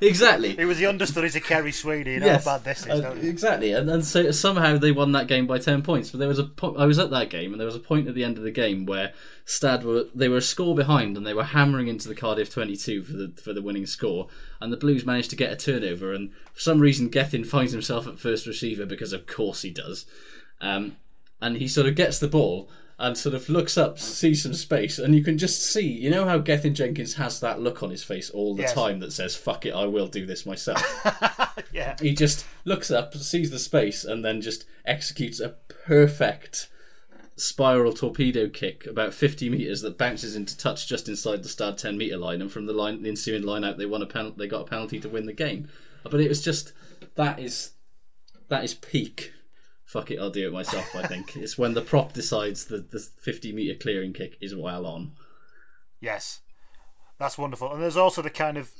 exactly. It was the understudy to Ceri Sweeney. You know Yes, how bad this is, uh, don't you? exactly, and, and so somehow they won that game by ten points. But there was a po- I was at that game, and there was a point at the end of the game where Stade were they were a score behind, and they were hammering into the Cardiff twenty-two for the for the winning score, and the Blues managed to get a turnover, and for some reason Gethin finds himself at first receiver because of course he does, um, and he sort of gets the ball. And sort of looks up, sees some space, and you can just see, you know how Gethin Jenkins has that look on his face all the Yes. time that says, fuck it, I will do this myself. Yeah. He just looks up, sees the space, and then just executes a perfect spiral torpedo kick about 50 meters that bounces into touch just inside the Stade 10 meter line. And from the line, the ensuing line out, they won a pen- They got a penalty to win the game. But it was just that is that is peak. Fuck it, I'll do it myself. I think it's when the prop decides that the 50 meter clearing kick is well on. Yes, that's wonderful. And there's also the kind of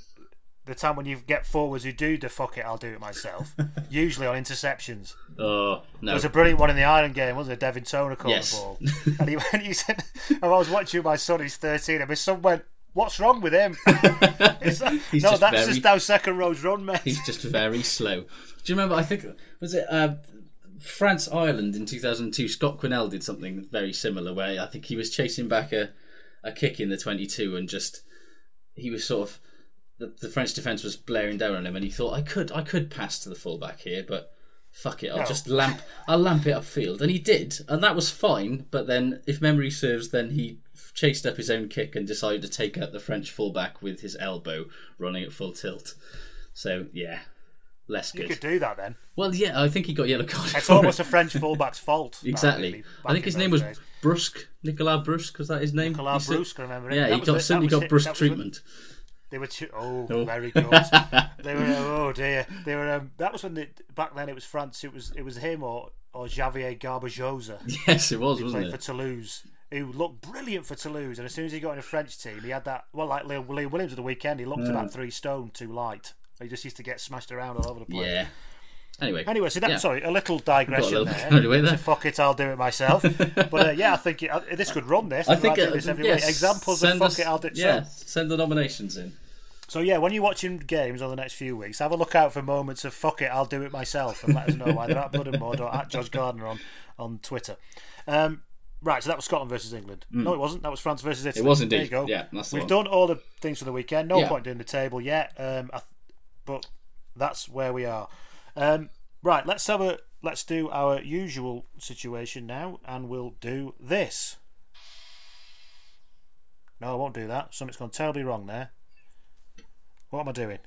the time when you get forwards who do the fuck it, I'll do it myself. usually on interceptions. Oh no! There was a brilliant one in the Ireland game, wasn't there? Devin Toner caught Yes. the ball, and he went. He said, "I was watching my son. He's 13, and my son went." What's wrong with him? He's no, that's very- just how second rows run, mate. He's just very slow. Do you remember? I think was it uh, France Ireland in two thousand two. Scott Quinnell did something very similar, where I think he was chasing back a, a kick in the twenty two, and just he was sort of the, the French defense was blaring down on him, and he thought I could I could pass to the fullback here, but. Fuck it! I'll No. just lamp. I'll lamp it upfield, and he did, and that was fine. But then, if memory serves, then he chased up his own kick and decided to take out the French fullback with his elbow, running at full tilt. So yeah, less You could do that then. Well, yeah, I think he got yellow card. It's almost it. a French fullback's fault. Exactly. really, I think his name those was days. Brusque. Nicolas Brusque was that his name? Nicolas Brusque, I remember him. Yeah, That he got certainly got it- Brusque that was when- treatment. They were too, oh, Oh. very good. they were oh dear. They were um, that was when the back then it was France. It was it was him or or Xavier Garbajosa. Yes, it was, He wasn't played it? for Toulouse. Who looked brilliant for Toulouse, and as soon as he got in a French team, he had that. Well, like Leo, Leo Williams at the weekend, he looked Mm. about three stone too light. He just used to get smashed around all over the place. Yeah. Anyway. Anyway, so that, yeah. sorry, a little Got a digression little there. there. So fuck it, I'll do it myself. but uh, yeah, I think it, uh, this could run this. I think uh, this every yes. Examples of fuck us- it, I'll do it. Yeah, So, send the nominations in. so yeah, when you're watching games over the next few weeks, have a look out for moments of fuck it, I'll do it myself, and let us know either at Blood and Mud or at Josh Gardner on on Twitter. Um, right, so that was Scotland versus England. Mm. No, it wasn't. That was France versus Italy. It was There indeed. you go. Yeah, We've one. done all the things for the weekend. No Yeah. point doing the table yet. Um, I but that's where we are. Um, right, let's have a let's do our usual situation now, and we'll do this. No, I won't do that. Something's gone terribly wrong there. What am I doing?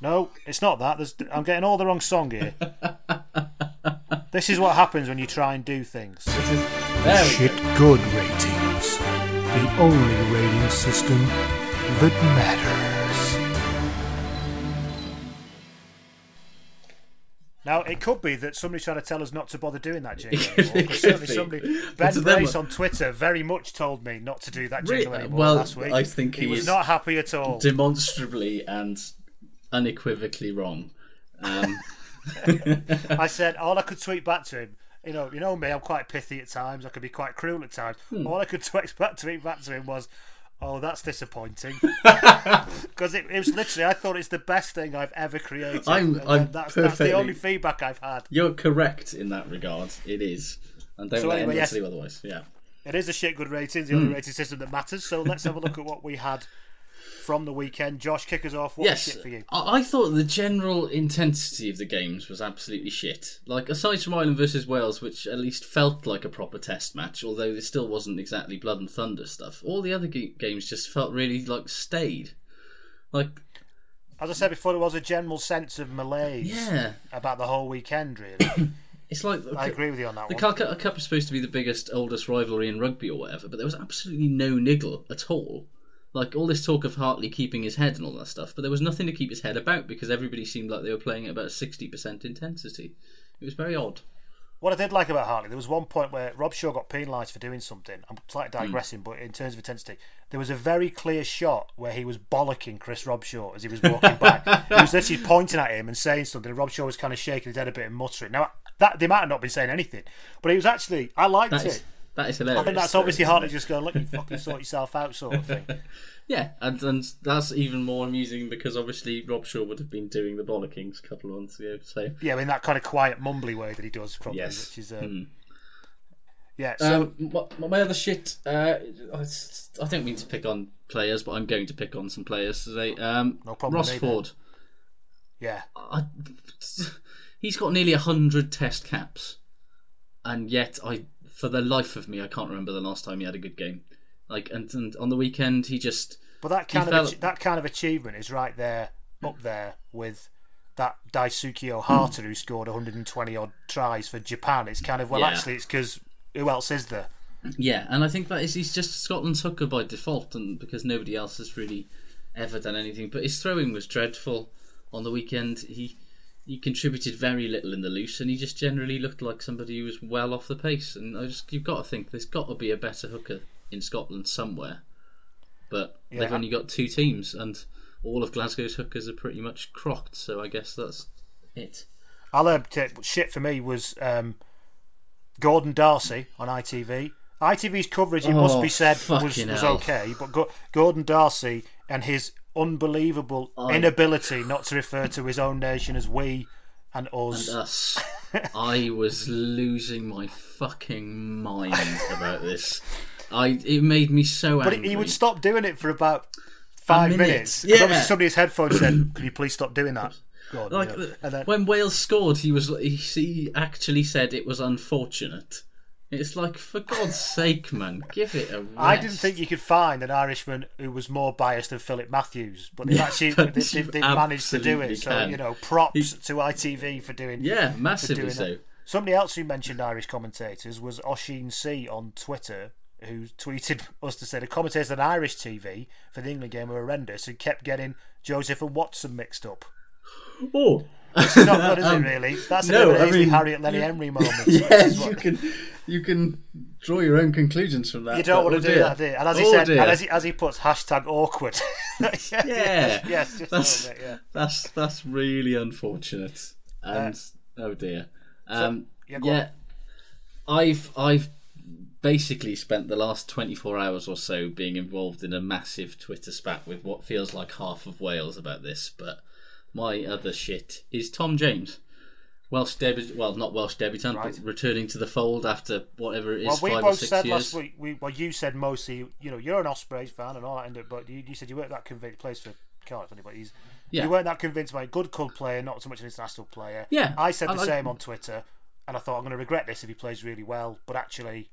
No, it's not that. There's, I'm getting all the wrong song here. this is what happens when you try and do things. There we Shit good ratings. The only rating system that matters. Now it could be that somebody's trying to tell us not to bother doing that jingle anymore. it 'cause could certainly be. somebody, Ben to them- Brace on Twitter very much told me not to do that jingle Really? anymore Well, last week. I think he he was not happy at all. Demonstrably and unequivocally wrong. Um, I said all I could tweet back to him. You know, you know me. I'm quite pithy at times. I could be quite cruel at times. Hmm. All I could to expect back, tweet back to him was, "Oh, that's disappointing." Because it, it was literally, I thought it's the best thing I've ever created. I'm- I'm that's, that's the only feedback I've had. You're correct in that regard. It is. And don't So let anyone yes. tell you otherwise. Yeah. It is a shit good rating, the only Hmm. rating system that matters. So let's have a look at what we had from the weekend. Josh, kick us off. What yes, was shit for you? I-, I thought the general intensity of the games was absolutely shit. Like aside from Ireland versus Wales, which at least felt like a proper test match, although it still wasn't exactly blood and thunder stuff. All the other g- games just felt really like stayed. Like As I said before, there was a general sense of malaise Yeah. about the whole weekend, really. It's like I agree with you on that The one. Calcutta Cup is supposed to be the biggest, oldest rivalry in rugby or whatever, but there was absolutely no niggle at all. Like all this talk of Hartley keeping his head and all that stuff, but there was nothing to keep his head about because everybody seemed like they were playing at about sixty percent intensity. It was very odd. What I did like about Hartley, there was one point where Robshaw got penalised for doing something. I'm slightly Hmm. digressing, but in terms of intensity, there was a very clear shot where he was bollocking Chris Robshaw as he was walking back. he was literally pointing at him and saying something, and Robshaw was kind of shaking his head a bit and muttering. Now, that they might have not been saying anything, but he was actually, I liked That it. That is hilarious. I think that's obviously hard to just go, look, you fucking sort yourself out, sort of thing. Yeah, and and that's even more amusing because obviously Robshaw would have been doing the bollockings a couple of months ago. So Yeah, I mean that kind of quiet, mumbly way that he does, probably, Yes. which is. Uh, Hmm. Yeah, so um, my, my other shit. Uh, I, I don't mean to pick on players, but I'm going to pick on some players today. Um, No problem Ross Ford. yeah, I, he's got nearly hundred Test caps, and yet I, for the life of me, I can't remember the last time he had a good game. Like, and, and on the weekend he just. But that kind of fell- that kind of achievement is right there, up there with that Daisuke Ohata who scored 120 odd tries for Japan. It's kind of well, Yeah. actually, it's because who else is there? Yeah, and I think that is he's just Scotland's hooker by default, and because nobody else has really ever done anything. But his throwing was dreadful on the weekend. He he contributed very little in the loose, and he just generally looked like somebody who was well off the pace. And I just you've got to think there's got to be a better hooker in Scotland somewhere, but Yeah. they've only got two teams, and all of Glasgow's hookers are pretty much crocked. So I guess that's it. I'll uh, shit for me was um, Gordon Darcy on ITV. ITV's coverage, it must Oh, be said, was, was okay, but Go- Gordon Darcy and his unbelievable I- inability not to refer to his own nation as we and us. and us. I was losing my fucking mind about this. I it made me so angry. But he would stop doing it for about five minute. minutes. Yeah. Obviously, somebody's headphones said, "Can you please stop doing that?" God, like know. Uh, and then, when Wales scored, he was he, he actually said it was unfortunate. It's like for God's sake, man, give it a rest. I didn't think you could find an Irishman who was more biased than Philip Matthews, but they've Yeah, actually they, they've managed to do it. So you know, props to ITV for doing. Yeah, massively doing so. Somebody else who mentioned Irish commentators was Oshin C on Twitter, who tweeted us to say the commentators on Irish TV for the England game were horrendous and kept getting Joseph and Watson mixed up. Oh, Is not good, is Um, it? Really? That's a no, bit of I Ainsley mean, Harriott Lenny Henry moment. which you can you can draw your own conclusions from that. You don't want to oh do dear. that, do you? And as he Oh said, dear. and as he, as he puts hashtag awkward. yes, yeah, yes, yes, just that's, bit, yeah. that's that's really unfortunate. And oh dear, um, yeah, yeah, I've I've basically spent the last twenty four hours or so being involved in a massive Twitter spat with what feels like half of Wales about this. But my other shit is Tom James. Welsh debut, well, not Welsh debutant, Right. but returning to the fold after whatever it is, Well, we five or both six said years. last week. We, well, you said mostly. You know, you're an Ospreys fan and all that, and- but you, you said you weren't that convinced. Plays for Cardiff, anybody. He's, Yeah. You weren't that convinced by a good club player, not so much an international player. Yeah, I said the I same on Twitter, and I thought I'm going to regret this if he plays really well. But actually,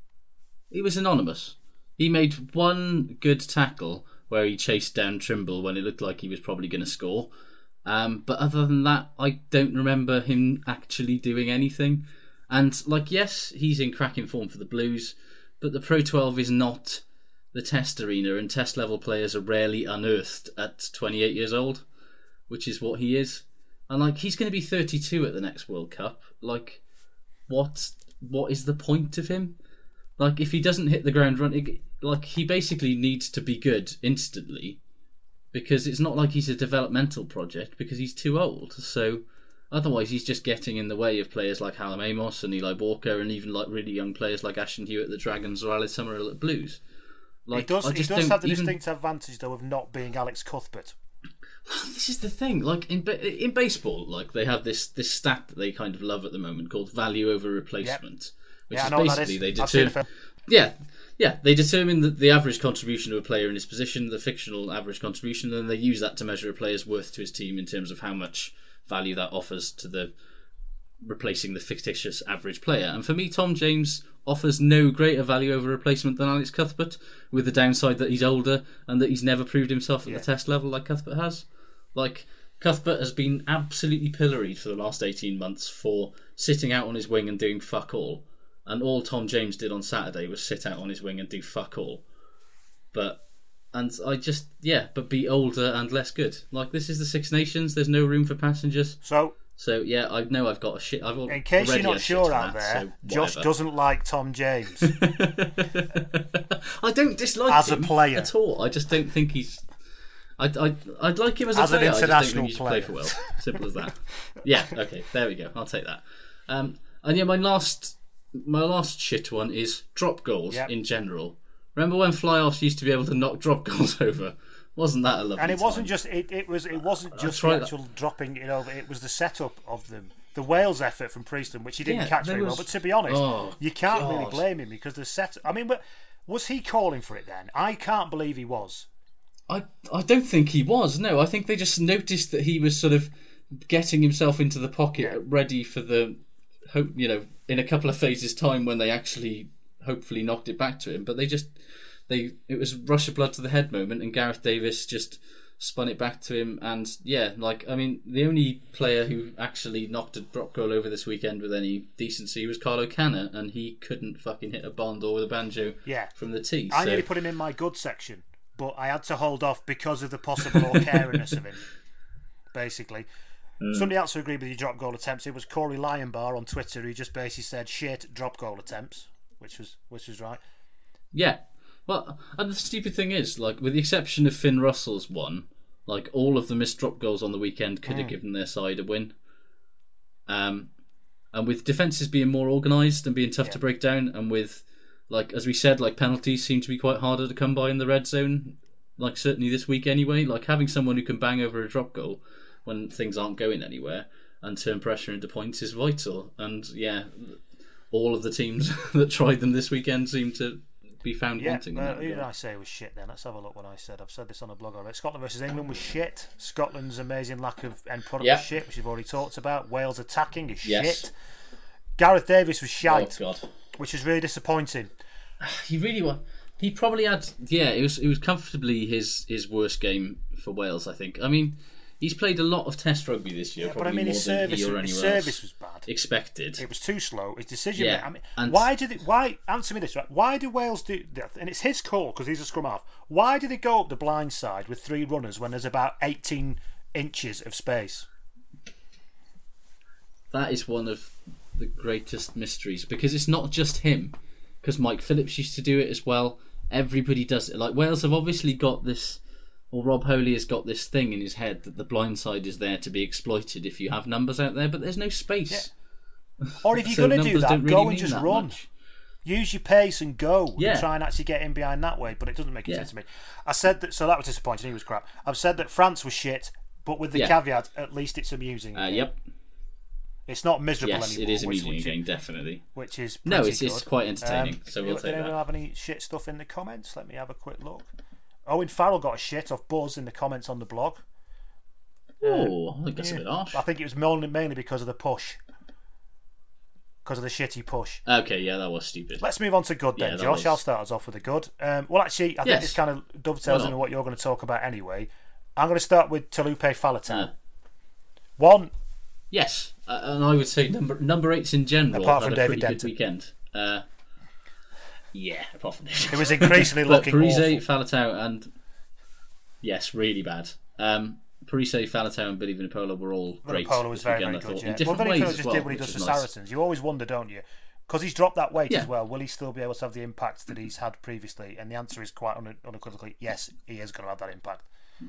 He was anonymous. He made one good tackle where he chased down Trimble when it looked like he was probably going to score. Um, but other than that, I don't remember him actually doing anything. And, like, yes, he's in cracking form for the Blues, but the Pro 12 is not the test arena, and test level players are rarely unearthed at 28 years old, which is what he is. And, like, he's going to be 32 at the next World Cup. Like, what what is the point of him? Like, if he doesn't hit the ground running, like he basically needs to be good instantly, because it's not like he's a developmental project because he's too old. So, otherwise, he's just getting in the way of players like Hallam Amos and Eli Walker, and even like really young players like Ashton Hewitt at the Dragons or Alice Summerhill at Blues. Like, he does. He does have the even- distinct advantage though of not being Alex Cuthbert. this is the thing. Like in in baseball, like they have this this stat that they kind of love at the moment called value over replacement, which Yeah, is know what that basically is. they determine. Yeah, yeah, they determine the, the average contribution of a player in his position, the fictional average contribution, and they use that to measure a player's worth to his team in terms of how much value that offers to the replacing the fictitious average player. And for me, Tom James offers no greater value over replacement than Alex Cuthbert, with the downside that he's older and that he's never proved himself at the test level like Cuthbert has. Like Cuthbert has been absolutely pilloried for the last eighteen months for sitting out on his wing and doing fuck all. And all Tom James did on Saturday was sit out on his wing and do fuck all. But and I just yeah, but be older and less good. Like this is the Six Nations. There's no room for passengers. So so yeah, I know I've got a shit. I've al- In case you're not sure out that, there, so Josh doesn't like Tom James. I don't dislike him As a player. at all. I just don't think he's. I'd, I'd, I'd like him as a As an player. I just don't international think he should play player. for well. Simple as that. yeah. Okay. There we go. I'll take that. Um, and yeah, my last my last shit one is drop goals Yep. in general. Remember when fly-offs used to be able to knock drop goals over? Wasn't that a lovely and it wasn't just it, it was it wasn't just the actual dropping it over. It was the setup of them. The Wales effort from Priestland, which he didn't Yeah, catch very well. But to be honest, Oh, you can't really blame him because the set. I mean, but was he calling for it then? I can't believe he was. I I don't think he was. No, I think they just noticed that he was sort of getting himself into the pocket, ready for the hope. You know, in a couple of phases time when they actually hopefully knocked it back to him. But they just they it was rush of blood to the head moment, and Gareth Davies just spun it back to him. And yeah, like I mean, the only player who actually knocked a drop goal over this weekend with any decency was Carlo Canna, and he couldn't fucking hit a barn door with a banjo Yeah. from the tee. I so- nearly put him in my good section, but I had to hold off because of the possible cariness of him. Basically. Mm. Somebody else who agreed with your drop goal attempts. It was Corey Lyonbar on Twitter who just basically said shit drop goal attempts, which was which was right. Yeah. Well, and the stupid thing is, like, with the exception of Finn Russell's one, like, all of the missed drop goals on the weekend could have Mm. given their side a win. Um, and with defences being more organised and being tough to break down, and with, like, as we said, like, penalties seem to be quite harder to come by in the red zone, like, certainly this week anyway. Like, having someone who can bang over a drop goal when things aren't going anywhere and turn pressure into points is vital. And, yeah, all of the teams that tried them this weekend seem to be found Yeah, wanting in uh, who did. I say was shit then? Let's have a look what I said. I've said this on a blog already. Scotland versus England was shit. Scotland's amazing lack of end product Yeah. was shit, which we've already talked about. Wales attacking is Yes. shit. Gareth Davies was shite, Oh, God. which is really disappointing. He really was. He probably had. Yeah, it was. It was comfortably his his worst game for Wales. I think. I mean, he's played a lot of Test rugby this year. Yeah, but I mean, more his service, his service was bad. expected. It was too slow. His decision. Yeah, I mean, and- why did it? Why answer me this? Right? Why do Wales do? And it's his call because he's a scrum half. Why did they go up the blind side with three runners when there's about eighteen inches of space? That is one of the greatest mysteries because it's not just him. Because Mike Phillips used to do it as well. Everybody does it. Like Wales have obviously got this, or Rob Howley has got this thing in his head that the blind side is there to be exploited if you have numbers out there, but there's no space. Or if you're So going to do that, really go and just run. much. Use your pace and go. Yeah. And try and actually get in behind that way, but it doesn't make any Yeah. sense to me. I said that, so that was disappointing. He was crap. I've said that France was shit, but with the Yeah. caveat, at least it's amusing. Uh, yep. It's not miserable Yes, anymore. it is amusing which, again, definitely. Which is No, it's- it's quite entertaining, Um, so we'll take anyone that. have any shit stuff in the comments? Let me have a quick look. Owen Farrell got a shit off Buzz in the comments on the blog. Oh, I think that's a bit harsh. I think it was mainly, mainly because of the push. Because of the shitty push. Okay, yeah, that was stupid. Let's move on to good then, Yeah, Josh. was- I'll start us off with a good. Um, well, actually, I think this kind of dovetails into what you're going to talk about anyway. I'm going to start with Taulupe Faletau. Uh. One, Yes, uh, and I would say number number eights in general Apart from a David Denton. good weekend. Uh, yeah, apart from David. It was increasingly but looking Parisse, awful. Faletau, and yes, really bad. Um, Parisse, Faletau, and Billy Vunipola were all great. Was very, weekend, very good. Yeah. in well, Vunipola just well, did what he does for nice. Saracens. You always wonder, don't you? Because he's dropped that weight Yeah. as well. Will he still be able to have the impact that he's had previously? And the answer is quite une- unequivocally yes. He is going to have that impact.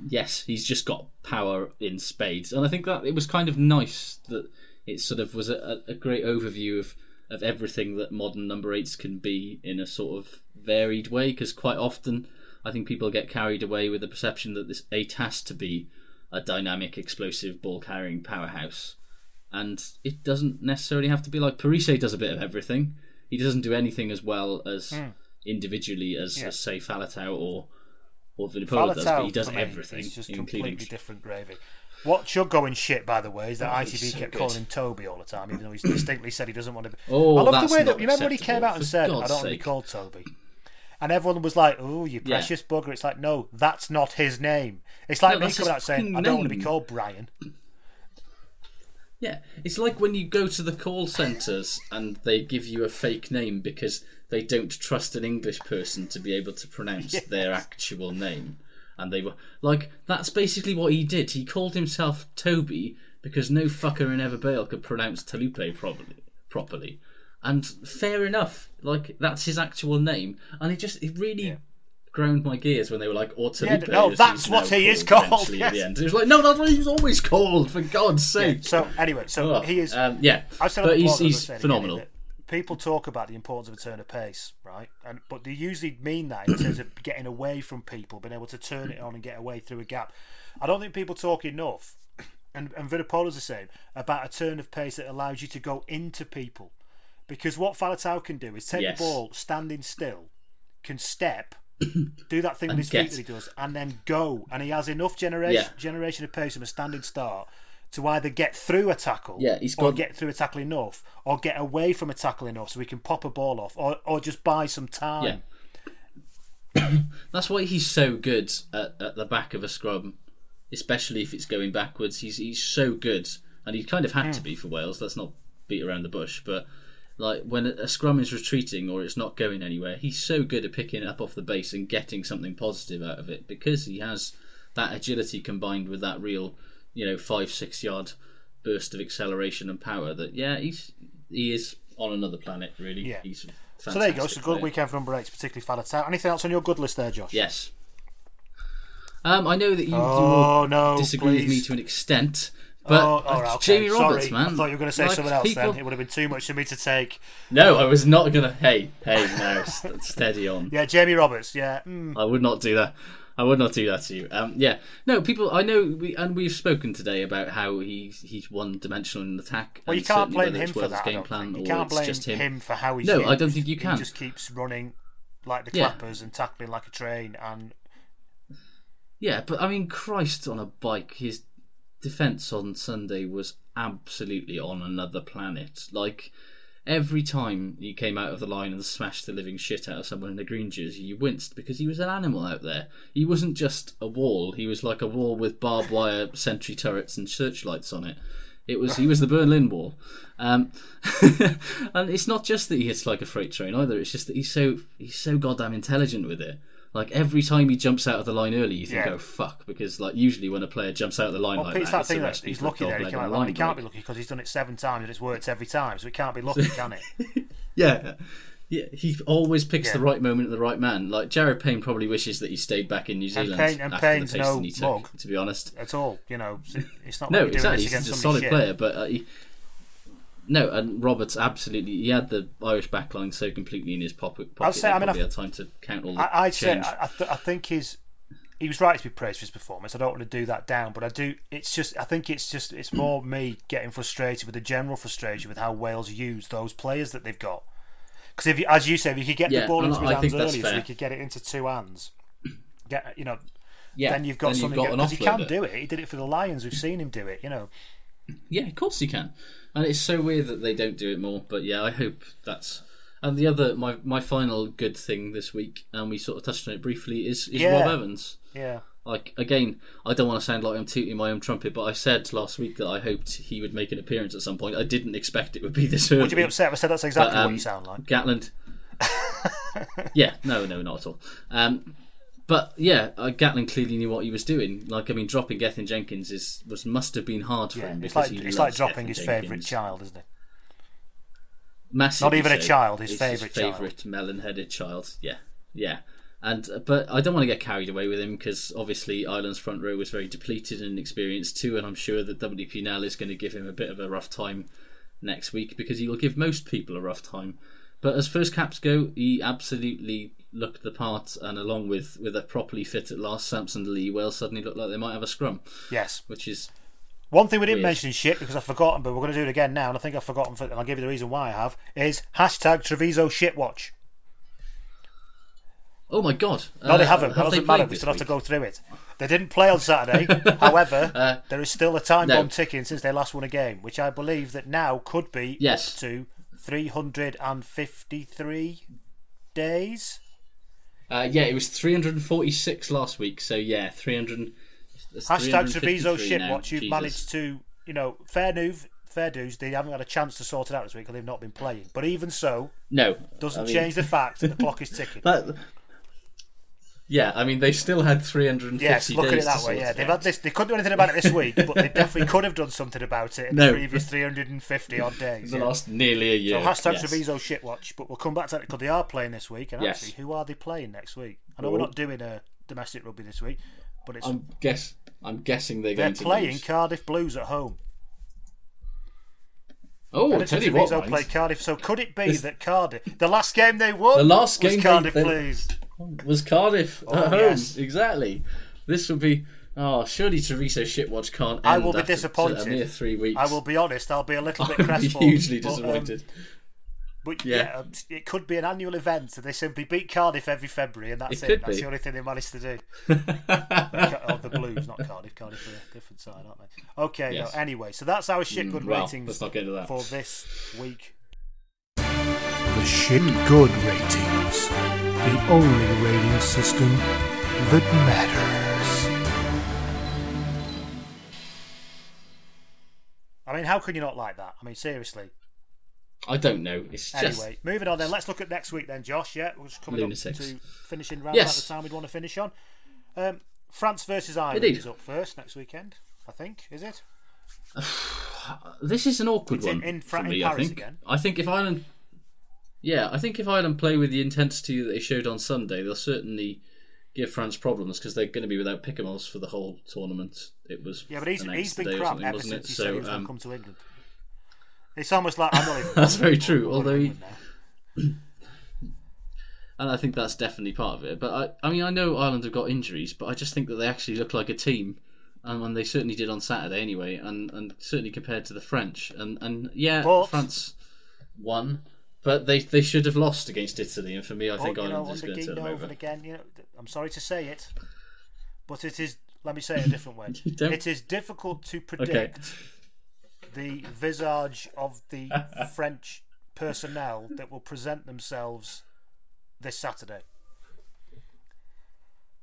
yes, he's just got power in spades, and I think that it was kind of nice that it sort of was a, a great overview of of everything that modern number eights can be in a sort of varied way. Because quite often, I think people get carried away with the perception that this eight has to be a dynamic, explosive, ball carrying powerhouse, and it doesn't necessarily have to be like Parisse does a bit of everything. He doesn't do anything as well as Hmm. individually as, Yeah. as say Faletau or or Vunipola does, but he does everything, is just including completely different gravy. What should go in shit, by the way, is that Oh, ITV so kept good. calling him Toby all the time, even though he's distinctly said he doesn't want to. Be... Oh, I love the way that you remember when he came out and said, "I don't want to be called Toby," and everyone was like, "Oh, you Yeah. precious bugger!" It's like, no, that's not his name. It's like No, me coming out saying, "I don't want to be called Brian." Yeah, it's like when you go to the call centres and they give you a fake name because they don't trust an English person to be able to pronounce Yes. their actual name. And they were like, that's basically what he did. He called himself Toby because no fucker in Ebbw Vale could pronounce Taulupe properly. properly. And fair enough, like that's his actual name. And it just it really ground my gears when they were like, or Yeah, no, that's what he is called, eventually At the end, it was like, no, that's what he's always called. For God's sake. So anyway, so Oh, he is. um, yeah, but he's, blog, as I he's again, phenomenal. that people talk about the importance of a turn of pace, right? And but they usually mean that in terms of getting away from people, being able to turn it on and get away through a gap. I don't think people talk enough, and and Vunipolas the same about a turn of pace that allows you to go into people, because what Faletau can do is take Yes. the ball standing still, can step. do that thing with his feet that he does, and then go. And he has enough generation Yeah. generation of pace from a standing start to either get through a tackle, Yeah, he's or got- get through a tackle enough, or get away from a tackle enough so he can pop a ball off, or, or just buy some time. That's why he's so good at, at the back of a scrum, especially if it's going backwards. He's he's so good, and he kind of had to hmm. be for Wales. Let's not beat around the bush, but like when a scrum is retreating or it's not going anywhere, he's so good at picking it up off the base and getting something positive out of it because he has that agility combined with that real, you know, five six yard burst of acceleration and power. That yeah, he's he is on another planet. Really, Yeah. He's So there you go. It's a good player. weekend for number eight, particularly Faletau. Anything else on your good list there, Josh? Yes. Um, I know that you, Oh, you no, disagree with me to an extent, but oh, right, uh, okay. Jamie Roberts, Sorry, man. I thought you were going to say Like, something else people- then. It would have been too much for me to take. No, I was not gonna. Hey, hey, no, st- steady on. Yeah, Jamie Roberts. Yeah. mm. I would not do that. I would not do that to you. Um, yeah, no, people. I know, we, and we've spoken today about how he's he's one dimensional in attack. Well, you and can't blame him for that. Game plan. You can't blame just him. him for how he's No, I don't think you can. He just keeps running like the Yeah. clappers and tackling like a train. And Yeah, but I mean, Christ on a bike, his defense on Sunday was absolutely on another planet. Like every time he came out of the line and smashed the living shit out of someone in a green jersey, you winced because he was an animal out there. He wasn't just a wall; he was like a wall with barbed wire sentry turrets and searchlights on it. It was he was the Berlin Wall, um, and it's not just that he hits like a freight train either. It's just that he's so he's so goddamn intelligent with it. Like every time he jumps out of the line early, you think, Yeah. "Oh fuck!" Because like usually when a player jumps out of the line well, like that, that thing that he's lucky there. He, came out, well, he can't break. be lucky because he's done it seven times and it's worked every time. So it can't be lucky, can it? Yeah, yeah. He always picks Yeah. the right moment at the right man. Like Jared Payne probably wishes that he stayed back in New And Zealand Payne- and after Payne's the no he took. mug. To be honest, At all, you know. It's not no, exactly. He's a solid shit. player, but uh, he, no, and Roberts absolutely. He had the Irish backline so completely in his pocket. pocket I'd say- I mean, I- had time to count all the I, I'd say change. I, I, th- I think he's he was right to be praised for his performance. I don't want to do that down, but I do. It's just I think it's just it's more me getting frustrated with the general frustration with how Wales use those players that they've got. Because if you, as you say, if you could get Yeah, the ball into his I hands earlier, so he fair. could get it into two hands, get you know. Yeah, then you've got then something because he can do it. He did it for the Lions. We've seen him do it. You know. Yeah, of course he can. And it's so weird that they don't do it more. But yeah, I hope that's. And the other, my my final good thing this week, and we sort of touched on it briefly, is is Yeah. Rob Evans. Yeah. Like again, I don't want to sound like I'm tooting my own trumpet, but I said last week that I hoped he would make an appearance at some point. I didn't expect it would be this early. Would you be upset if I said that's exactly what um, you sound like? Gatland. yeah, no, no, not at all. Um, but yeah, uh, Gatland clearly knew what he was doing. Like, I mean, dropping Gethin Jenkins is was must have been hard for Yeah, him it's because like it's like dropping Gethin his favourite child, isn't it? Massively Not even a child, his It's favourite child. favourite melon-headed child. Yeah, yeah. And uh, but I don't want to get carried away with him because obviously Ireland's front row was very depleted and inexperienced too, and I'm sure that WP Nel is going to give him a bit of a rough time next week because he will give most people a rough time. But as first caps go, he absolutely looked at the part, and along with with a properly fit at last Samson Lee, Wales suddenly looked like they might have a scrum. Yes. which is One thing we didn't Weird. mention shit because I've forgotten, but we're going to do it again now, and I think I've forgotten, for, and I'll give you the reason why I have, is hashtag Treviso shitwatch. oh my god! No, they Uh, haven't. That have they doesn't matter. We still have to go through it. They didn't play on Saturday. However, Uh, there is still a time no. bomb ticking since they last won a game, which I believe that now could be Yes. up to 353 days. Uh, yeah, it was 346 last week, so yeah, 300. Hashtag Treviso 353 now. shitwatch. You've Jesus. managed to, you know, fair news, fair dues. They haven't had a chance to sort it out this week because they've not been playing. But even so, No, doesn't I mean- change the fact that the clock is ticking. That, yeah, I mean they still had 350 Yes, look at it that way. Yeah, they've had this. They couldn't do anything about it this week, but they definitely could have done something about it in No. the previous 350 odd days. the yeah. last nearly a year. So hashtag yes. Treviso shitwatch, but we'll come back to that because they are playing this week. And Yes. actually, who are they playing next week? I know we're Oh. not doing a domestic rugby this week, but it's I'm guess. I'm guessing they're they're going to be playing lose. Cardiff Blues at home. Oh, I tell you what, played Cardiff. So could it be This- that Cardiff, the last game they won, The last game Cardiff, they- please? Was Cardiff Oh, at home. yes. Exactly. This would be. Oh, surely Treviso Shitwatch can't end I will be disappointed. a mere three weeks. I will be honest. I'll be a little bit crestfallen. hugely but, um, disappointed. But Yeah. yeah. um, it could be an annual event. And they simply beat Cardiff every February, and that's It it. That's be. the only thing they managed to do. oh, the Blues, not Cardiff. Cardiff are a different side, aren't they? Okay. Yes. No, anyway, so that's our shit good Mm, well, ratings let's not get into that. for this week. The shit good ratings. The only rating system that matters. I mean, how can you not like that? I mean, seriously. I don't know. It's just Anyway, moving on then. Let's look at next week then, Josh. Yeah, we're just coming Lunatics. up to finishing round Yes. about the time we'd want to finish on. Um, France versus Ireland Indeed. is up first next weekend. I think is it? this is an awkward It's in- one in Fra- for in me. Paris I think. again. I think if Ireland, yeah, I think if Ireland play with the intensity that they showed on Sunday, they'll certainly give France problems because they're going to be without Picamoles for the whole tournament. It was Yeah, but he's, he's been crap ever since he So, said he was going um, to come to England. It's almost like I'm not even. That's very true. Although he, and I think that's definitely part of it. But I, I mean, I know Ireland have got injuries, but I just think that they actually look like a team, um, and they certainly did on Saturday anyway, and, and certainly compared to the French. And and yeah, But- France won, but they they should have lost against Italy. And for me, I think But, you Ireland know, is going to turn them over. again, you know, I'm sorry to say it, but it is. Let me say it a different way. it is difficult to predict the visage of the French personnel that will present themselves this Saturday.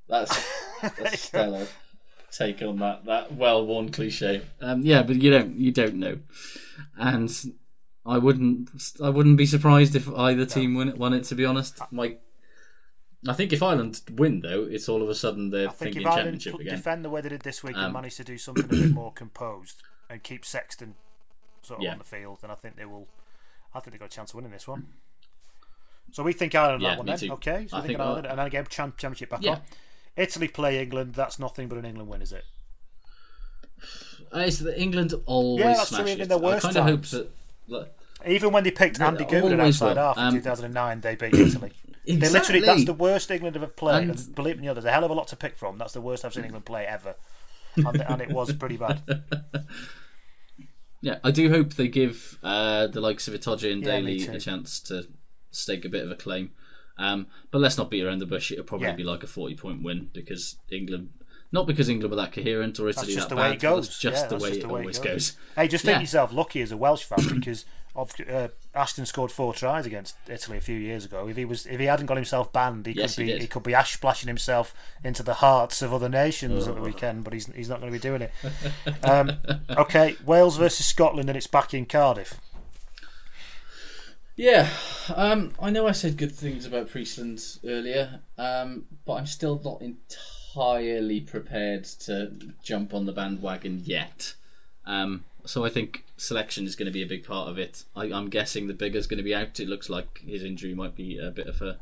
That's a stellar take on that that well-worn cliche. Um, yeah, but you don't you don't know, and I wouldn't I wouldn't be surprised if either team won it. Won it to be honest. My, I think if Ireland win though, it's all of a sudden they're I think thinking if Ireland championship put- again. defend the way they did this week and Um, manage to do something a bit more composed and keep Sexton sort of Yeah. on the field, then I think they will. I think they've got a chance of winning this one. So we think Ireland Yeah, that one me then. too. Okay, so I we think think, Ireland, and then again champ- championship back Yeah. on. Italy play England. That's nothing but an England win, is it? Uh, it's the England always Yeah, that's smash true, it. in their worst I kind of hope that. Look, Even when they picked Andy Goodwin outside half in Um, 2009, they beat Italy. They literally that's the worst England have ever played. And, And- believe me, there's a hell of a lot to pick from. That's the worst I've seen England play ever, and, and it was pretty bad. Yeah, I do hope they give uh, the likes of Itoje and Yeah, Daly a chance to stake a bit of a claim. Um, but let's not beat around the bush. It'll probably Yeah. be like a forty-point win because England, not because England were that coherent or That's Italy just that the way bad, it goes. That's just Yeah, the that's way just it the way always it goes. Hey, just think Yeah. yourself lucky as a Welsh fan because of uh, Ashton scored four tries against Italy a few years ago. If he was, if he hadn't got himself banned, he Yes, could he be, did. could be ash splashing himself into the hearts of other nations at the Oh. weekend. But he's he's not going to be doing it. Um, okay, Wales versus Scotland, and it's back in Cardiff. Yeah, um, I know I said good things about Priestland earlier, um, but I'm still not entirely prepared to jump on the bandwagon yet. Um, so I think selection is going to be a big part of it. I, I'm guessing the Biggar's going to be out. It looks like his injury might be a bit of a,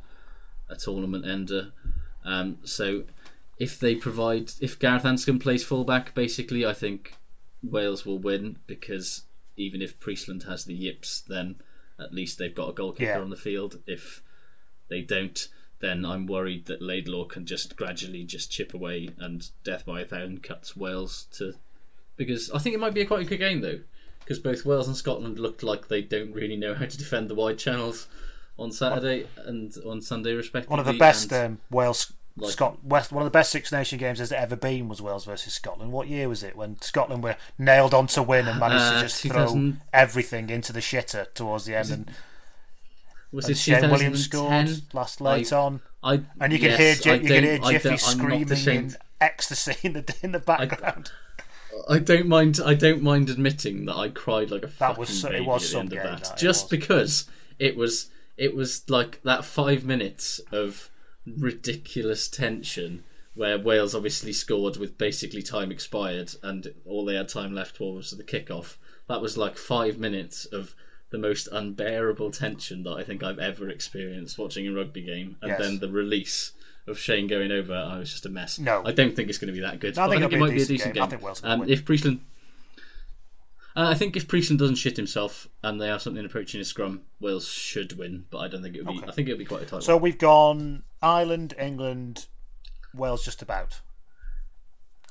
a tournament ender. Um, so if they provide, if Gareth Anscombe plays fullback, basically, I think Wales will win because even if Priestland has the yips, then at least they've got a goalkeeper Yeah. on the field. If they don't, then I'm worried that Laidlaw can just gradually just chip away and death by a thousand cuts Wales to. Because I think it might be a quite a good game though, because both Wales and Scotland looked like they don't really know how to defend the wide channels on Saturday and on Sunday respectively. One of the best um, Wales. like- Scot- West, one of the best Six Nation games there's ever been was Wales versus Scotland. What year was it when Scotland were nailed on to win and managed Uh, to just 2000 throw everything into the shitter towards the end? And, Was it Shane Williams 2010? scored last late I- on, I- and you can yes, hear you could hear Jiffy don't- I'm not screaming in ecstasy in the in the background. I don't mind. I don't mind admitting that I cried like a fucking was it baby was at the end of that. that, Just was. because it was, it was like that five minutes of ridiculous tension where Wales obviously scored with basically time expired and all they had time left for was the kickoff. That was like five minutes of the most unbearable tension that I think I've ever experienced watching a rugby game, and Yes. then the release. Of Shane going over, I was just a mess. No. I don't think it's going to be that good. No, I but think I think it'll might be a decent game. game. I think Wales um, win. If Priestland, Uh, I think if Priestland doesn't shit himself and they have something approaching a scrum, Wales should win. But I don't think it would be. Okay. I think it would be quite a tight. So one. we've gone Ireland, England, Wales, just about.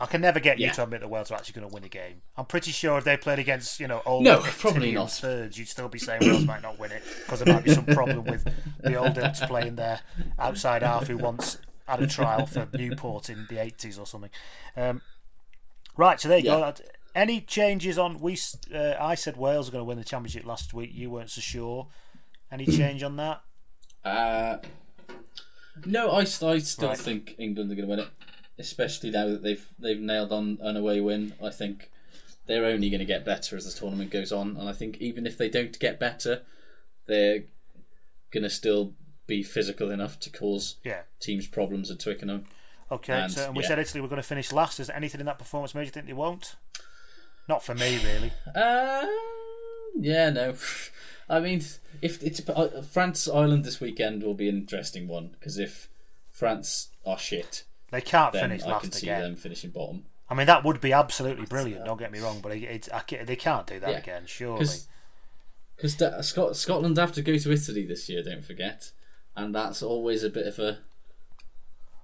I can never get you Yeah. to admit the Wales are actually going to win a game. I'm pretty sure if they played against, you know, old No, probably not. Thirds, you'd still be saying Wales might not win it because there might be some problem with the old Ilks playing their outside half who once had a trial for Newport in the 80s or something. Um, right, so there you Yeah. go. Any changes on? We, uh, I said Wales are going to win the championship last week. You weren't so sure. Any change on that? Uh, no, I, I still Right. think England are going to win it, especially now that they've they've nailed on an away win. I think they're only going to get better as the tournament goes on, and I think even if they don't get better, they're going to still be physical enough to cause Yeah. teams problems at Twickenham. Okay, And, so and we yeah. said Italy were going to finish last. Is there anything in that performance made you think they won't? Not for me, really. Uh, yeah, no. I mean, if it's uh, France Ireland this weekend will be an interesting one because if France are shit, They can't then finish I can see again. them finishing bottom. I mean, that would be absolutely brilliant. Don't get me wrong, but it, it's I they can't do that Yeah. again, surely. Because Scot- Scotland have to go to Italy this year, don't forget, and that's always a bit of a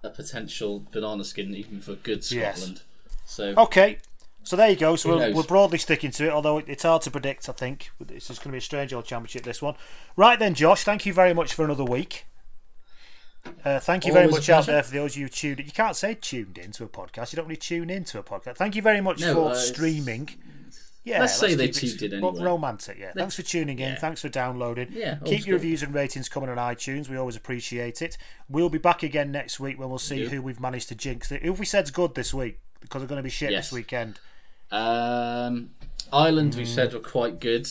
a potential banana skin even for good Yes. Scotland. So Okay, so there you go. So we're, we're broadly sticking to it, although it's hard to predict. I think it's just going to be a strange old championship. This one, right then, Josh. Thank you very much for another week. Uh, thank you very Always a much out there for those of you who tuned. In. You can't say tuned into a podcast. You don't really tune into a podcast. Thank you very much No, for uh, streaming. Yeah, let's say they tuned in anyway. Romantic, yeah. Thanks for tuning in. yeah. Thanks for downloading. Yeah, keep your good. reviews and ratings coming on iTunes. We always appreciate it. We'll be back again next week when we'll see Yeah. who we've managed to jinx. Who have we said's good this week because they're going to be shit Yes. this weekend. Um, Ireland, Mm. we said were quite good.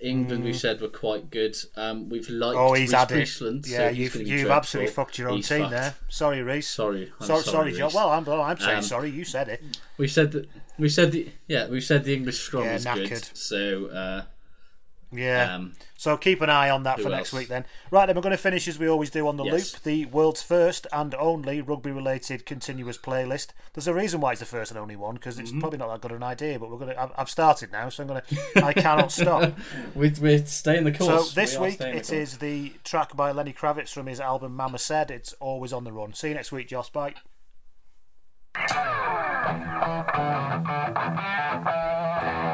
England, we said were quite good. Um, we've liked Oh, he's Rhys had. Priestland, so Yeah, he's you've, you've absolutely fucked your own He's team fucked. there. Sorry, Rhys. Sorry, I'm sorry, sorry, Joe. Well, I'm, well, I'm saying Um, sorry. You said it. We said that we said the yeah we said the English scrum Yeah, was good. So uh, Yeah. Um, so keep an eye on that who for next else? week then. Right then, we're going to finish as we always do on the Yes. loop, the world's first and only rugby-related continuous playlist. There's a reason why it's the first and only one because it's Mm-hmm. probably not that good an idea, but we're going to. I've, I've started now, so I'm going to. I cannot stop. we we're staying the course. So this We week staying the is the track by Lenny Kravitz from his album Mama Said. It's always on the run. See you next week, Joss. Bye.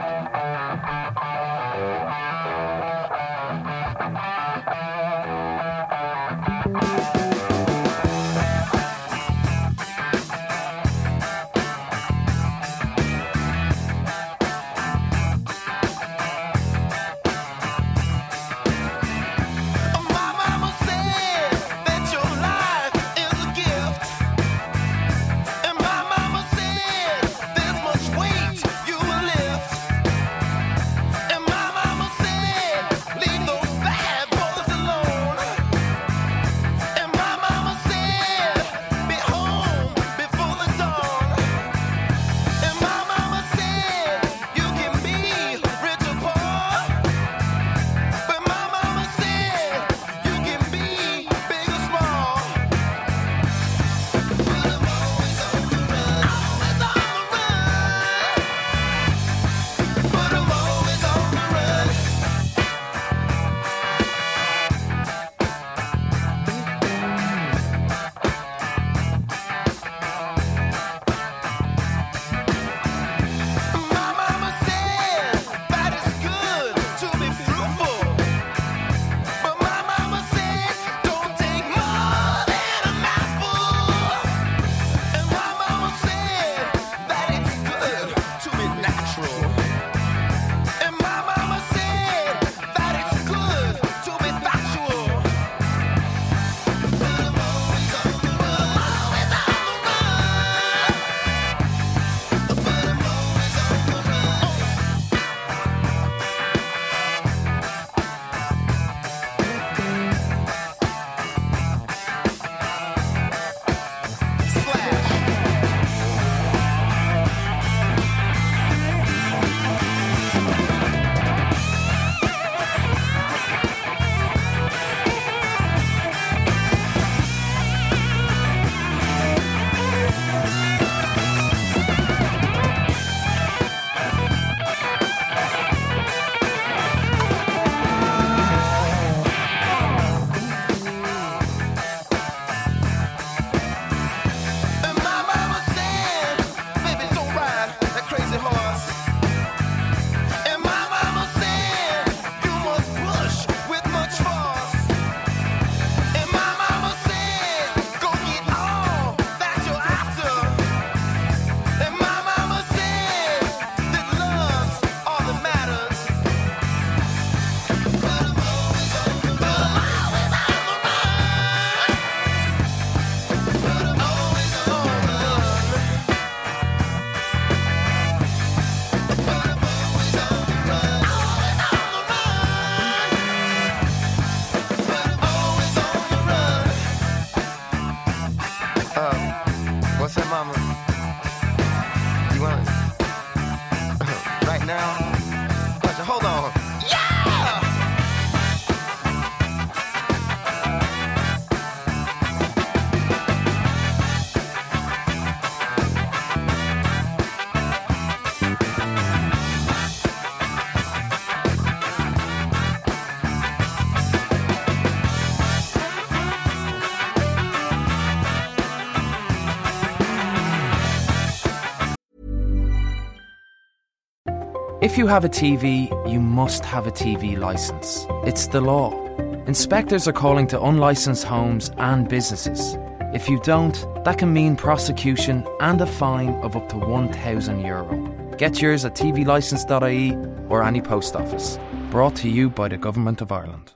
If you have a TV, you must have a TV licence. It's the law. Inspectors are calling to unlicensed homes and businesses. If you don't, that can mean prosecution and a fine of up to €1,000. Get yours at tvlicence.ie or any post office. Brought to you by the Government of Ireland.